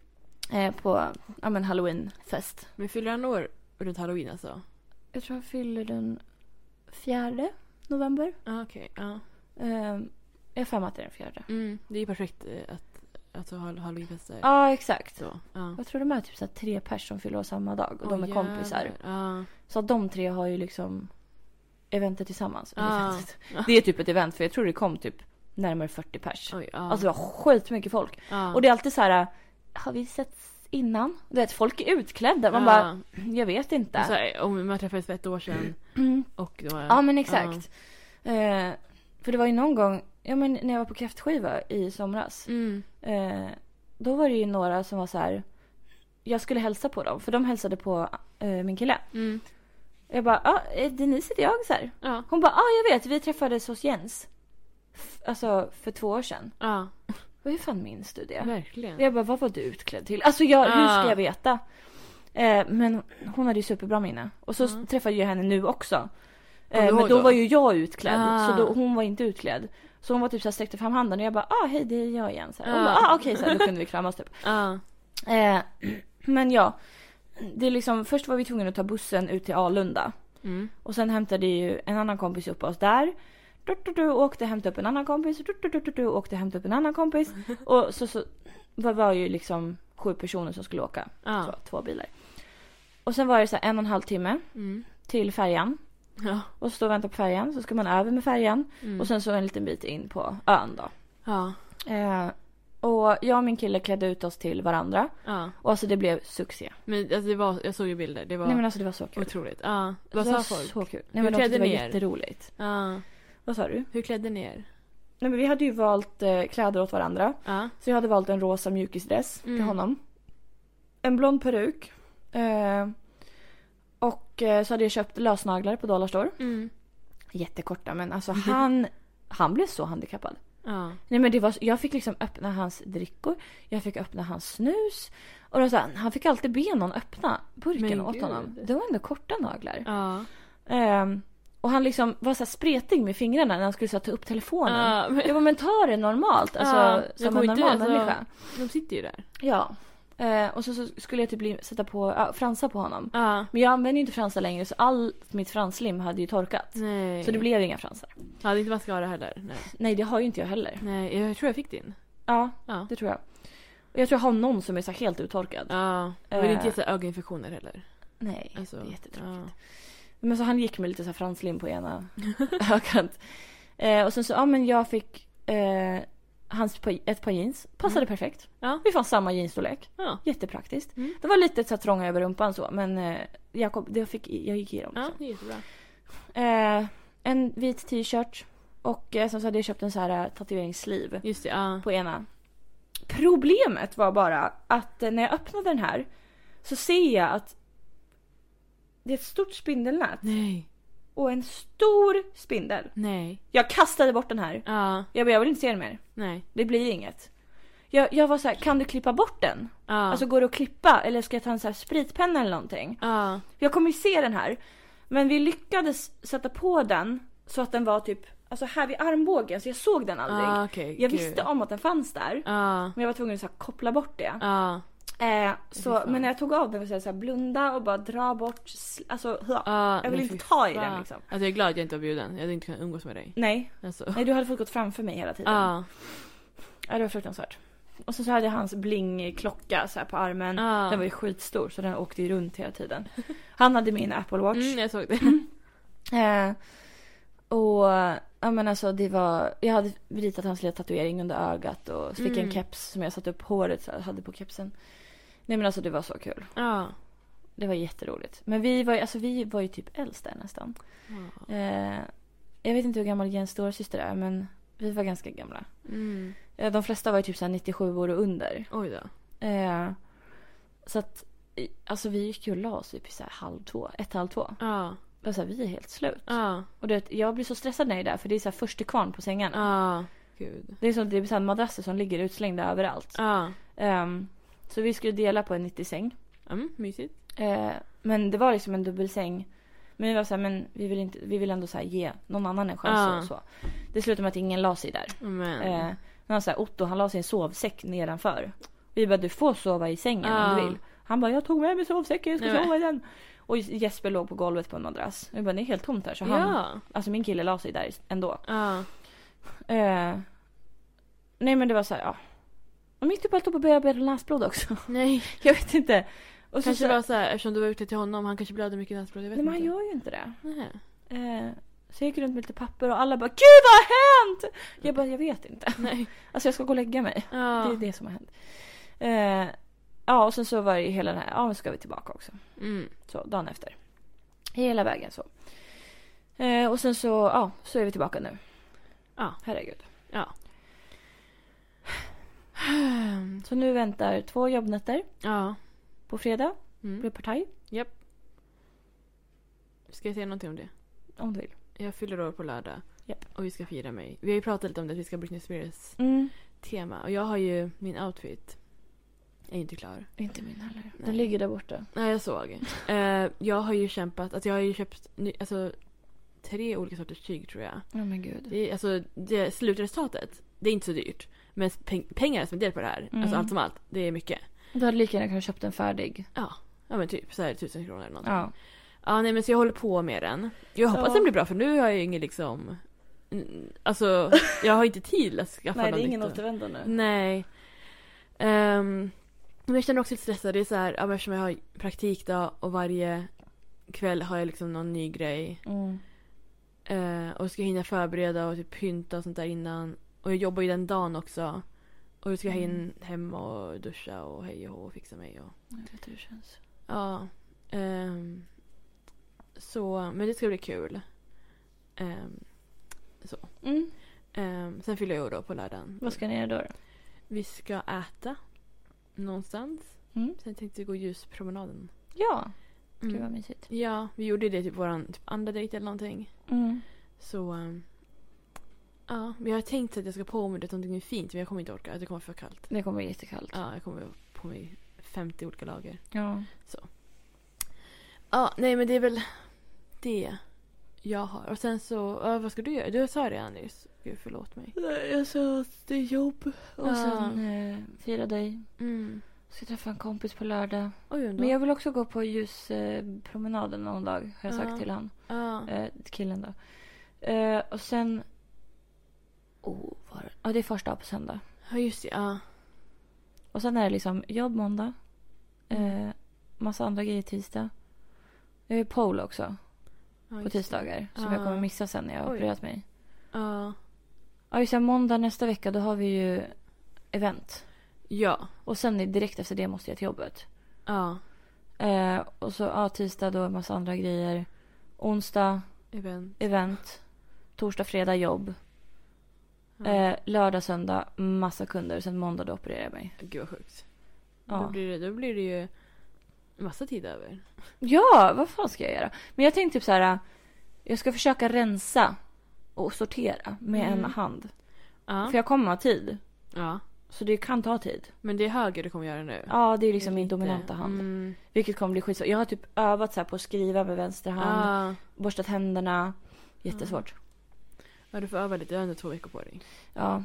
Eh, på ja men halloweenfest. Men fyller han år runt halloween alltså? Jag tror jag fyller den fjärde november. Ja, okej. Ja. Eh, jag har för mig att det är den fjärde. Mm. Det är ju perfekt eh, att alltså, ha halloweenfester. Ja, exakt. Så. Ja. Jag tror de är typ så här tre pers som fyller år samma dag och de Åh, är kompisar. jävlar. Ja. Så att de tre har ju liksom eventet tillsammans. Ja. Det är typ ett event för jag tror det kom typ närmare 40 pers. Oj, ja. Alltså det var skitmycket folk. ja. Och det är alltid så här, har vi setts innan? Du vet, folk är utklädda. Man ja. bara, jag vet inte. Så, här, om man träffades för ett år sedan Mm. och då, Ja men exakt. Eh, för det var ju någon gång, ja men när jag var på kräftskiva i somras. Mm. Eh, då var det ju några som var så här. Jag skulle hälsa på dem för de hälsade på eh, min kille. Mm. Jag bara, ja ah, Denise heter jag så här. Ja. Hon bara, ja ah, jag vet vi träffades hos Jens. F- alltså för två år sedan. Ja. Hur fan minns du det? Verkligen. Jag bara, vad var du utklädd till? Alltså jag, hur ska jag veta? Eh, men hon hade ju superbra minne. Och så Ja. träffade jag henne nu också. Eh, men då då? var ju jag utklädd. Ah. Så då, hon var inte utklädd. Så hon var typ så här sträckte fram handen och jag bara, ah hej det är jag igen. Så här. Hon Ah. bara, ah okej så här, då kunde vi kramas typ. Ja. Eh, men ja. Det är liksom, först var vi tvungna att ta bussen ut till Alunda. Mm. Och sen hämtade ju en annan kompis upp oss där. Du, du, du, åkte hämta upp en annan kompis. Du, du, du, du, du, åkte hämta upp en annan kompis. Och så, så var, var ju liksom sju personer som skulle åka. Ja. Två, två bilar. Och sen var det så en och en halv timme Mm. till färjan. Ja. Och så stå och vänta på färjan. Så ska man över med färjan. Mm. Och sen så en liten bit in på ön då. Ja. Eh, och jag och min kille klädde ut oss till varandra. Ja. Och alltså det blev succé. Men alltså, det var, jag såg ju bilder. Det var Nej men alltså det var så kul. otroligt. Ja. Vad det var sa folk? så kul. Hur Nej men de tyckte klädde det var ni er? jätteroligt. Ja. Vad sa du? Hur klädde ni er? Nej men vi hade ju valt eh, kläder åt varandra. Ja. Så jag hade valt en rosa mjukisdress till Mm. honom. En blond peruk. Eh, och eh, så hade jag köpt lösnaglar på Dollarstore. Mm. Jättekorta men alltså han, han blev så handikappad. Ja. Nej men det var, jag fick liksom öppna hans drickor. Jag fick öppna hans snus. Och det var så här, han fick alltid be någon öppna burken Men åt gud. honom. Det var ändå korta naglar. Ja. Ehm, och han liksom var så spretig med fingrarna när han skulle så ta upp telefonen. Ja, men- Jag bara, men ta det normalt. Alltså som en normal alltså- människa. De sitter ju där. Ja. Eh, och så, så skulle jag typ bli, sätta på ja, fransar på honom. Ja. Men jag använder ju inte fransar längre så allt mitt franslim hade ju torkat. Nej. Så det blev inga fransar. Jag hade inte mascara heller. Nej. Nej det har ju inte jag heller. Nej, jag tror jag fick din. Ja, Ja. det tror jag. Och jag tror jag har någon som är så helt uttorkad. Ja. Jag vill inte Eh. sig ögoninfektioner heller. Nej, Alltså, det är jättetråkigt. Men så han gick med lite så franslim på ena ögat. Eh, och sen så, ja men jag fick eh, hans, ett par jeans. Passade Mm. perfekt. Ja. Vi fann samma jeansstorlek. Ja. Jättepraktiskt. Mm. Det var lite så trånga över rumpan så men eh, jag, kom, det fick, jag gick i dem. Ja, det är jättebra. Eh, en vit t-shirt. Och eh, sen så hade jag köpt en så här eh, tatueringssliv Just det, ja. på ena. Problemet var bara att eh, när jag öppnade den här så ser jag att det är ett stort spindelnät Nej. Och en stor spindel. Nej. Jag kastade bort den här. Ja. Jag bara, jag vill inte se den mer. Nej. Det blir inget. Jag, jag var så här, kan du klippa bort den? Ja. Alltså går det att klippa eller ska jag ta en så här spritpenna eller någonting? ja. Jag kommer ju se den här. Men vi lyckades sätta på den så att den var typ alltså här vid armbågen så jag såg den aldrig. Ah, okej. jag visste om att den fanns där. Ja. Men jag var tvungen att så här, koppla bort det. Ja. Eh, så, men när jag tog av mig var det så här, blunda och bara dra bort. sl- Alltså. Ah, jag vill inte fy ta i fan. den liksom. Alltså jag är glad att jag inte var bjuden. Jag hade inte kunnat umgås med dig. Nej, Alltså. nej du hade fått gått framför mig hela tiden. Ah, Ja, det var fruktansvärt. Och så, så hade jag hans blingklocka så här på armen. ah. Den var ju skitstor så den åkte ju runt hela tiden. Han hade min Apple Watch. Mm, jag såg det. Eh, och ja men alltså det var, jag hade ritat hans lilla tatuering under ögat och så fick jag en Mm. keps som jag satte upp håret så här, hade på kepsen. Nej men alltså det var så kul. Ja. Det var jätteroligt. Men vi var ju, alltså vi var ju typ äldst där nästan. Ah. Eh, jag vet inte hur gammal Jens storasyster är men vi var ganska gamla. Mm. Eh, de flesta var ju typ så här 97 år och under. Oj då. Eh, så att, alltså vi gick ju och la oss typ så här halv två, ett, halv två. Ja. Så här, vi är helt slut. Ja. Och det, jag blir så stressad när jag är där för det är så här första kvarn på sängarna. Ja. Gud. Det är som det är så madrasser som ligger utslängda överallt. Ja. Ehm, så vi skulle dela på en 90-säng. Mm, mysigt. Eh, men det var liksom en dubbelsäng. Men vi var så här, men vi vill, inte, vi vill ändå så ge någon annan en chans. Ja. Och så. Det slutade med att ingen la sig där. Men. Eh, men så här, Otto han la sig i en sovsäck nedanför. Vi bara, du får sova i sängen om Ja. du vill. Han bara, jag tog med mig sovsäcken, jag ska Nej, sova i den. Och Jesper låg på golvet på en madrass. Vi bara, det är helt tomt här. Så han, ja. alltså min kille la sig där ändå. Ja. Eh, nej men det var så här, ja. Och mitt uppe allt upp och bearbeta näsblod också. Nej. Jag vet inte. Och Kanske så, var så här, eftersom du var ute till honom, han kanske blödde mycket näsblod. Jag vet Nej men han gör ju inte det. Nej. Eh, så jag gick runt med lite papper och alla bara Gud vad har hänt? Jag bara jag vet inte. Nej. Alltså jag ska gå och lägga mig. Ja. Det är det som har hänt. Eh, ja och sen så var det ju hela den här, ja nu ska vi tillbaka också. Mm. Så dagen efter. Hela vägen så. Eh, och sen så, ja så är vi tillbaka nu. Ja. Herregud. Ja. Så nu väntar två jobbnätter Ja. på fredag. Mm. Blir partaj. Ska jag säga någonting om det? Om du vill. Jag fyller år på lördag. Japp. Och vi ska fira mig. Vi har ju pratat lite om det, att vi ska ha Britney Spears Mm. tema. Och jag har ju min outfit. Är inte klar. Inte min heller. Den Nej. ligger där borta. Nej, jag såg. Eh, jag har ju kämpat, alltså jag har ju köpt ny, alltså, tre olika sorters tyg tror jag. Ja men gud. Det, alltså, det slutresultatet, det är inte så dyrt. Men peng, pengar som är del på det här, Mm. alltså allt som allt, det är mycket. Du hade lika gärna kunnat köpt en färdig. Ja, ja men typ så här tusen kronor eller någonting. Ja. Ja, nej men så jag håller på med den. Jag hoppas Ja. den blir bra för nu har jag ju ingen liksom... Alltså, jag har inte tid att skaffa Nej det är ingen återvändo nu. Nej. Ehm, men jag känner också lite stressad. Det är så här, ja, eftersom jag har praktikdag och varje kväll har jag liksom någon ny grej. Mm. Eh, och ska hinna förbereda och typ pynta och sånt där innan. Och jag jobbar ju den dagen också. Och då ska jag Mm. in hem och duscha och hej och hå och fixa mig. Och, Jag vet hur det känns. ja. ehm, så, men det ska bli kul. Ehm, Mm. ehm, sen fyller jag år då på lördagen. Vad ska ni göra då? då? Vi ska äta någonstans. Mm. Sen tänkte vi gå ljuspromenaden. Ja, gud Mm. vad mysigt. Ja, vi gjorde det typ våran typ andra dejt eller någonting. Mm. Så... ehm, ja, men jag har tänkt att jag ska på mig det någonting fint men jag kommer inte orka. Det kommer vara för kallt. Det kommer bli jättekallt. Ja, jag kommer på mig 50 olika lager. Ja. Ja, nej men det är väl det jag har. Och sen så, ja, vad ska du göra? Du sa det redan nyss. Gud, förlåt mig. Jag sa att det är jobb. Och Ja. sen eh, fira dig. Mm. Ska träffa en kompis på lördag. Oj, ändå. Men jag vill också gå på ljuspromenaden eh, promenaden någon dag. Har jag Ja. sagt till han. Eh, till killen då. Eh, och sen... Ja, det är första på söndag. ja, just det. Ja. Och sen är det liksom jobb måndag. Mm. Eh, massa andra grejer tisdag. Jag är pole också ja på tisdagar. Som Ja. jag kommer missa sen när jag har opererat mig. Ja. Ja, just det. Måndag nästa vecka då har vi ju event. Ja. Och sen är- direkt efter det måste jag till jobbet. Ja. Eh, och så ja, tisdag då massa andra grejer. Onsdag Event. event. Torsdag, fredag jobb. Ja. Eh, lördag, söndag massa kunder. Sen måndag då opererar jag mig. Gud vad sjukt. Ja. Då, blir det, då blir det ju massa tid över. Ja, vad fan ska jag göra? Men jag tänkte typ så här. Jag ska försöka rensa och sortera med Mm. en hand. Ja. För jag kommer ha tid. ja. Så det kan ta tid. Men det är höger du kommer göra nu. Ja, det är liksom min Lite. dominanta hand. Mm. Vilket kommer bli skitsvårt. Jag har typ övat så på att skriva med vänster hand. Ja. Borstat händerna. Jättesvårt. Ja, du får öva lite. Du har ändå två veckor på dig. Ja.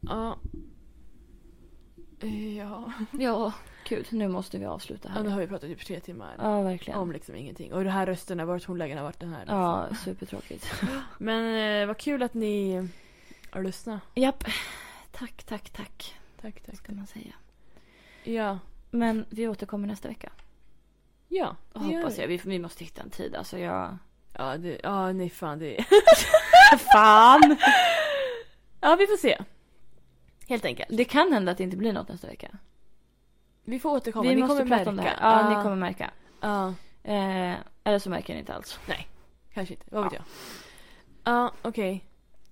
Ja. Ja. Ja, gud, nu måste vi avsluta ja, nu här. har vi pratat typ tre timmar. Ja, verkligen. Om liksom ingenting. Och det här rösterna, vart tonlägen har varit den här. Liksom. Ja, supertråkigt. Men eh, vad kul att ni har lyssnat. Japp. Tack, tack, tack, Tack, tack. ska man säga. Ja. Men vi återkommer nästa vecka. Ja, det Hoppas vi. jag. Vi, vi måste hitta en tid. Alltså jag... Ja, det, ja nej fan det Fan! Ja, vi får se. Helt enkelt. Det kan hända att det inte blir något nästa vecka. Vi får återkomma. vi ni måste kommer prata märka. om det här. Ja, Ja, ni kommer märka. Ja, Eh, eller så märker ni inte alls. kanske inte. Vad vet Ja. jag. Ja, okej.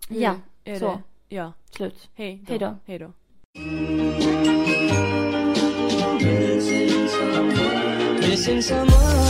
Ja, är så. Det. Ja, Slut. hej Hej då. Hej då. Missing someone